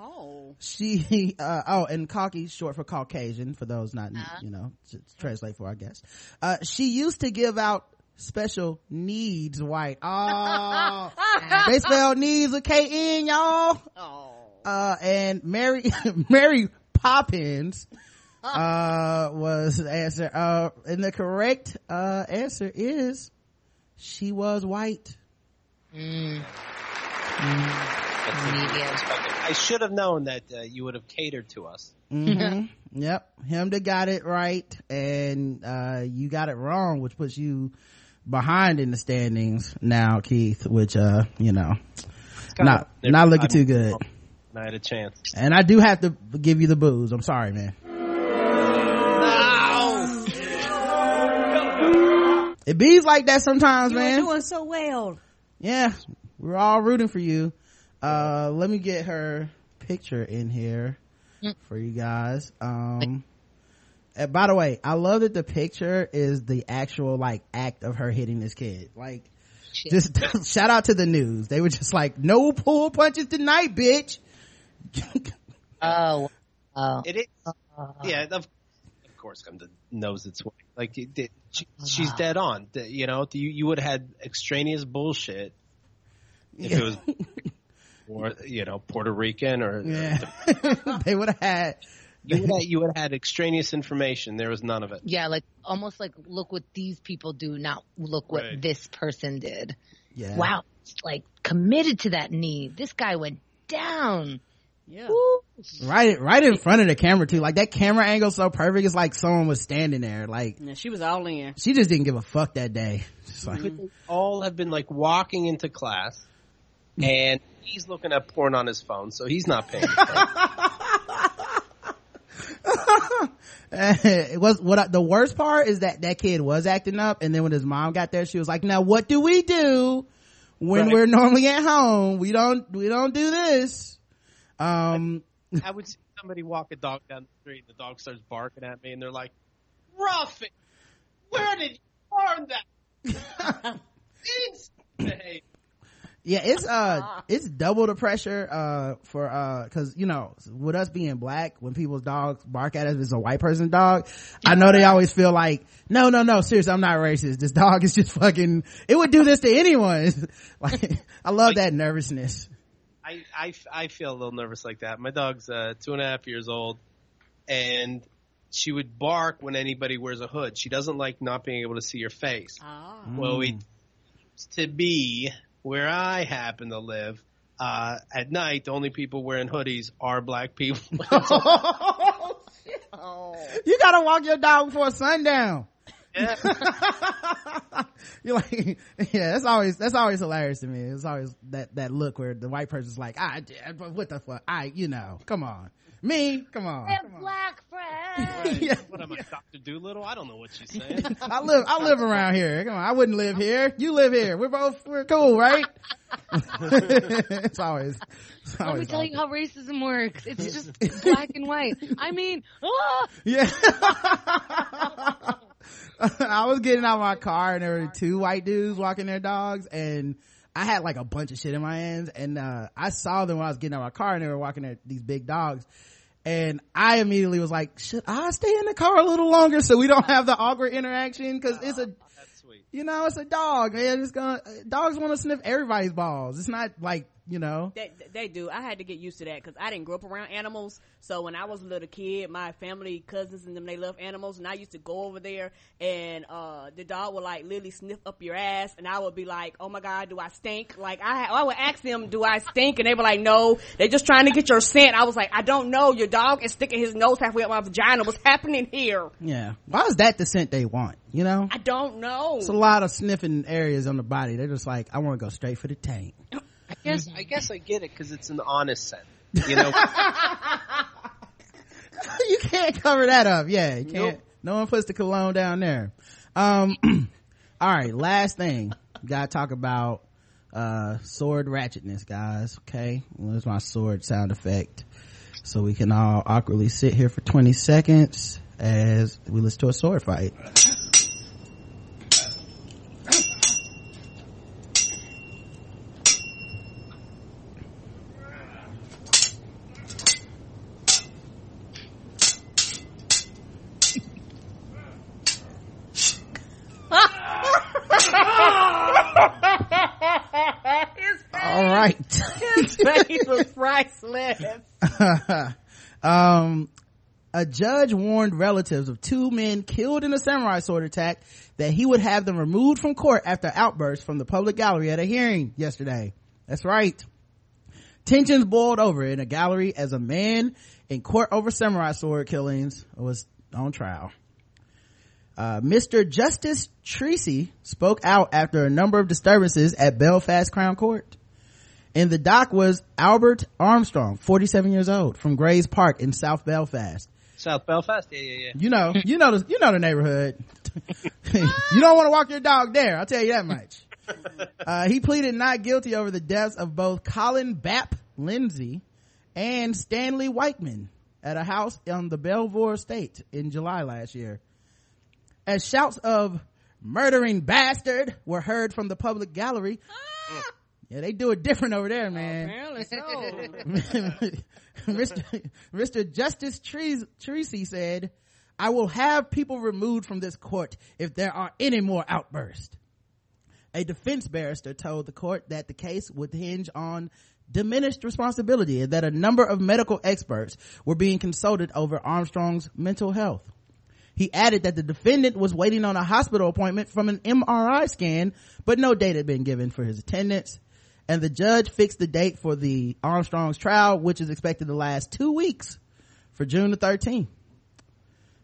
Oh. she uh oh and cocky short for caucasian for those not you know to translate for i guess. Uh she used to give out special needs white. Oh. They spell needs with k-n y'all. Oh. uh and mary mary poppins uh was the answer. Uh and the correct uh answer is she was white. Mm. That's Medium. I should have known that uh, you would have catered to us. hmm Yep. Chemda got it right and, uh, you got it wrong, which puts you behind in the standings now, Keith, which, uh, you know, not, of- not looking too good. I had a chance. And I do have to give you the booze. I'm sorry, man. It bees like that sometimes, You man. were doing so well. yeah we're all rooting for you uh let me get her picture in here for you guys um and by the way i love that the picture is the actual like act of her hitting this kid like Shit. just shout out to the news they were just like no pool punches tonight bitch Oh, oh. It is. Yeah, of, of course, come to knows its way. Like it, it, she, she's dead on. You know, you you would have had extraneous bullshit if it was, or you know, Puerto Rican or yeah they would have had you would have, you would have had extraneous information. There was none of it. Yeah, like almost like look what these people do, not look what Right. this person did. yeah Wow, like committed to that knee. This guy went down. Yeah. Woo. right right in front of the camera too like that camera angle so perfect it's like someone was standing there like Yeah, she was all in. she just didn't give a fuck that day Just like, mm-hmm. All have been like walking into class, and he's looking at porn on his phone, so he's not paying. attention. it was what I, the worst part is that that kid was acting up and then when his mom got there she was like now what do we do when Right. we're normally at home we don't we don't do this um I would see somebody walk a dog down the street, and the dog starts barking at me, and they're like, "Ruffin, where did you learn that?" It's behavior. yeah it's uh it's double the pressure uh for uh because you know with us being black when people's dogs bark at us it's a white person's dog i know they always feel like no no no seriously i'm not racist this dog is just fucking it would do this to anyone like i love that nervousness I, I, I feel a little nervous like that. My dog's uh, two and a half years old, and she would bark when anybody wears a hood. She doesn't like not being able to see your face. Ah. Well, we Mm. to be where I happen to live, uh, at night, the only people wearing hoodies are black people. you gotta walk your dog before sundown. yeah. You're like, yeah, that's always, that's always hilarious to me. It's always that, that look where the white person's like, I, what the fuck? I, you know, come on. Me? Come on. They're Come on. black friends. Right. Yeah. What am I, Doctor Doolittle? I don't know what she's saying. I live, I live around here. Come on. I wouldn't live here. You live here. We're both, we're cool, right? it's always, it's Let me always tell you how racism works. It's just black and white. I mean, ah! Yeah. I was getting out of my car and there were two white dudes walking their dogs and I had like a bunch of shit in my hands and, uh, I saw them when I was getting out of my car and they were walking their, these big dogs. And I immediately was like, should I stay in the car a little longer so we don't have the awkward interaction? Cause it's a, you know, it's a dog, man. It's gonna, dogs want to sniff everybody's balls. It's not like, you know, They, they do. I had to get used to that because I didn't grow up around animals. So when I was a little kid, my family, cousins, and them, they love animals, and I used to go over there, and uh, the dog would like literally sniff up your ass, and I would be like, "Oh my god, do I stink?" Like I, I would ask them, "Do I stink?" And they were like, "No, they're just trying to get your scent." I was like, "I don't know. Your dog is sticking his nose halfway up my vagina. What's happening here? yeah. Why is that the scent they want? You know? I don't know." It's a lot of sniffing areas on the body. They're just like, I want to go straight for the tank. I guess, I guess I get it because it's an honest scent. You know, you can't cover that up. Yeah, you can't. Nope. No one puts the cologne down there. Um, all right, last thing. Gotta talk about, uh, sword ratchetness, guys. Okay. Where's my sword sound effect? So we can all awkwardly sit here for 20 seconds as we listen to a sword fight. All right. His face was priceless. Um, a judge warned relatives of two men killed in a samurai sword attack that he would have them removed from court after outbursts from the public gallery at a hearing yesterday. That's right. Tensions boiled over in a gallery as a man in court over samurai sword killings was on trial. Uh, Mr. Justice Treacy spoke out after a number of disturbances at Belfast Crown Court. In the dock was Albert Armstrong, 47 years old, from Grays Park in South Belfast. South Belfast. Yeah, yeah, yeah. You know, you know, the, you know the neighborhood. you don't want to walk your dog there. I'll tell you that much. Uh, he pleaded not guilty over the deaths of both Colin Bapp Lindsay and Stanley Whiteman at a house on the Belvoir estate in July last year. As shouts of murdering bastard were heard from the public gallery. Yeah, they do it different over there, man. Apparently so. Mr. Mr. Justice Treacy said, I will have people removed from this court if there are any more outbursts. A defense barrister told the court that the case would hinge on diminished responsibility and that a number of medical experts were being consulted over Armstrong's mental health. He added that the defendant was waiting on a hospital appointment from an MRI scan, but no date had been given for his attendance. And the judge fixed the date for the Armstrong's trial, which is expected to last two weeks for June the 13th.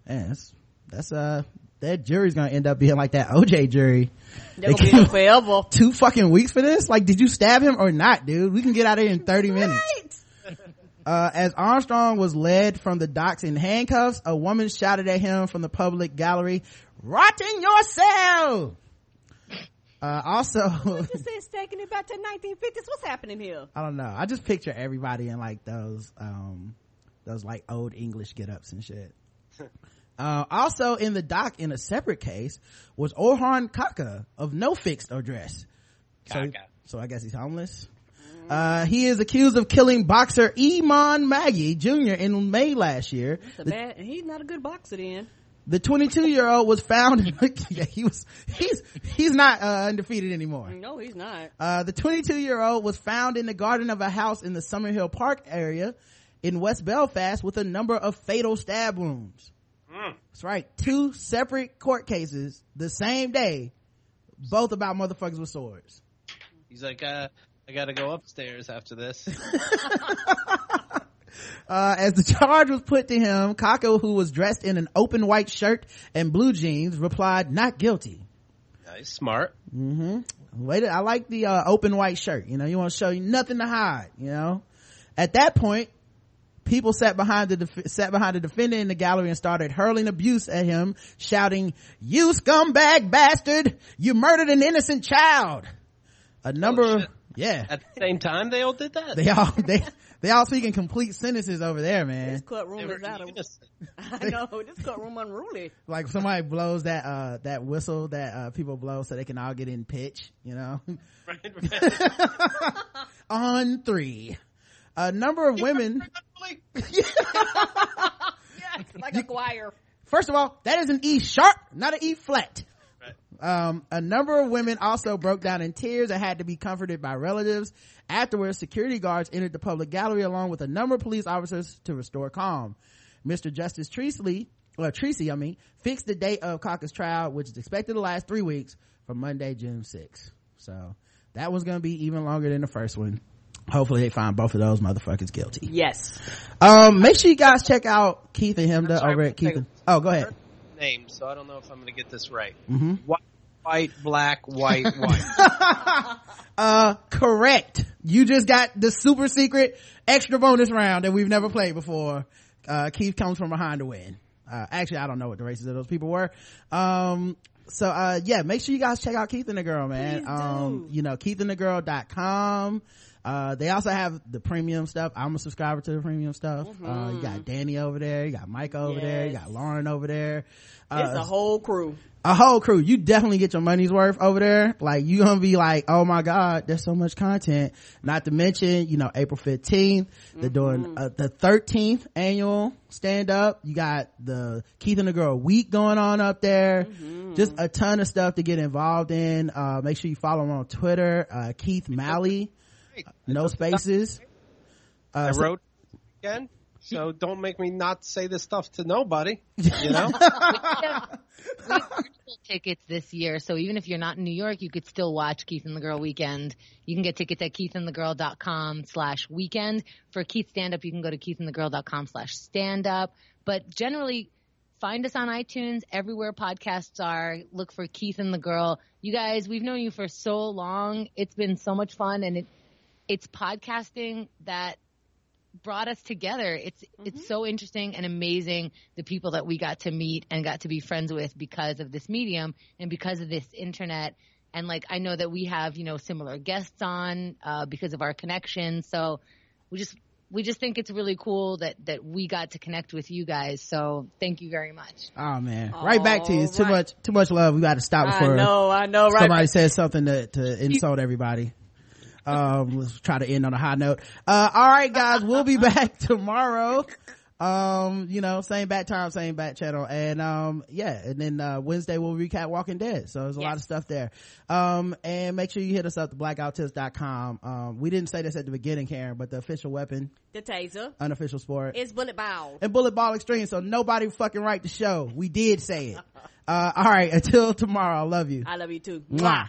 Man, that's, that's, uh, that jury's gonna end up being like that OJ jury. They're gonna be forever. Two fucking weeks for this? Like, did you stab him or not, dude? We can get out of here in 30 minutes. Uh, as Armstrong was led from the docks in handcuffs, a woman shouted at him from the public gallery, rotting in your cell! Uh, also, This is taking it back to 1950s. What's happening here? I don't know. I just picture everybody in like those, um, those like old English get ups and shit. uh, also in the dock in a separate case was Orhan Kaka of no fixed address. So, so I guess he's homeless. Uh, he is accused of killing boxer Eamonn Magee Jr. in May last year. It's a bad, he's not a good boxer then. The 22 year old was found, yeah, he was, he's, he's not, uh, undefeated anymore. No, he's not. Uh, the 22 year old was found in the garden of a house in the Summerhill Park area in West Belfast with a number of fatal stab wounds. That's right. Two separate court cases the same day, both about motherfuckers with swords. He's like, uh, I got to go upstairs after this. Uh, as the charge was put to him, Kako, who was dressed in an open white shirt and blue jeans, replied, not guilty. Nice, smart. Mm-hmm. Wait, I like the, uh, open white shirt. You know, you want to show you nothing to hide, you know? At that point, people sat behind the, def- sat behind the defendant in the gallery and started hurling abuse at him, shouting, you scumbag bastard! You murdered an innocent child! A number Oh, of, yeah. At the same time, they all did that. They all, they, they all speak in complete sentences over there, man. This courtroom They is out of. I know this courtroom unruly. like somebody blows that uh that whistle that uh people blow so they can all get in pitch you know Right, right. on three a number of women Yes, like a choir. first of all that is an e sharp not an e flat Right. Um a number of women also broke down in tears and had to be comforted by relatives afterwards security guards entered the public gallery along with a number of police officers to restore calm mr justice Treasley or Treacy, I mean, fixed the date of Caucus trial, which is expected to last three weeks from Monday, June 6th. So that one's going to be even longer than the first one. Hopefully they find both of those motherfuckers guilty. Yes. Um, make sure you guys check out Keith and sorry, over at Keith. And, oh, go ahead. Name, so I don't know if I'm going to get this right. Mm-hmm. White, white, black, white, white. Uh, correct. You just got the super secret extra bonus round that we've never played before. Uh, Keith comes from behind to win. Uh, actually, I don't know what the races of those people were. Um, so, uh, yeah, make sure you guys check out Keith and the Girl, man. Please Um, do. you know, keithandthegirl.com. Uh, they also have the premium stuff. I'm a subscriber to the premium stuff. Uh, you got Danny over there. You got Mike over there. You got Lauren over there. Uh, It's a whole crew. a whole crew you definitely get your money's worth over there like you gonna be like oh my god there's so much content not to mention you know april 15th they're doing uh, the 13th annual stand up you got the keith and the girl week going on up there just a ton of stuff to get involved in uh make sure you follow him on twitter uh keith malley. No spaces I uh, so- wrote again, so don't make me not say this stuff to nobody. You know, We have tickets this year, so even if you're not in New York, you could still watch Keith and the Girl weekend. You can get tickets at keithandthegirl.com slash weekend. For Keith stand up, you can go to keithandthegirl.com slash stand up. But generally, find us on iTunes, everywhere podcasts are. Look for Keith and the Girl. You guys, we've known you for so long. It's been so much fun and it, it's podcasting that brought us together. It's it's so interesting and amazing the people that we got to meet and got to be friends with because of this medium and because of this internet. And like I know that we have you know similar guests on uh, because of our connection. So we just we just think it's really cool that that we got to connect with you guys. So thank you very much. oh man right back to you it's too All right. much too much love we got to stop I know, I know, right? somebody says something to, to insult everybody. Um, let's try to end on a high note. Uh, all right, guys, we'll be back tomorrow. Um, you know, same bat time, same bat channel. And, um, yeah, and then, uh, Wednesday we'll recap Walking Dead. So there's a lot of stuff there. Um, and make sure you hit us up blackguywhotips.com. Um, we didn't say this at the beginning, Karen, but the official weapon, the taser unofficial sport is bullet bound. and bullet ball extreme. So nobody fucking write the show. We did say it. Uh, all right. Until tomorrow. I love you. I love you too. Mwah.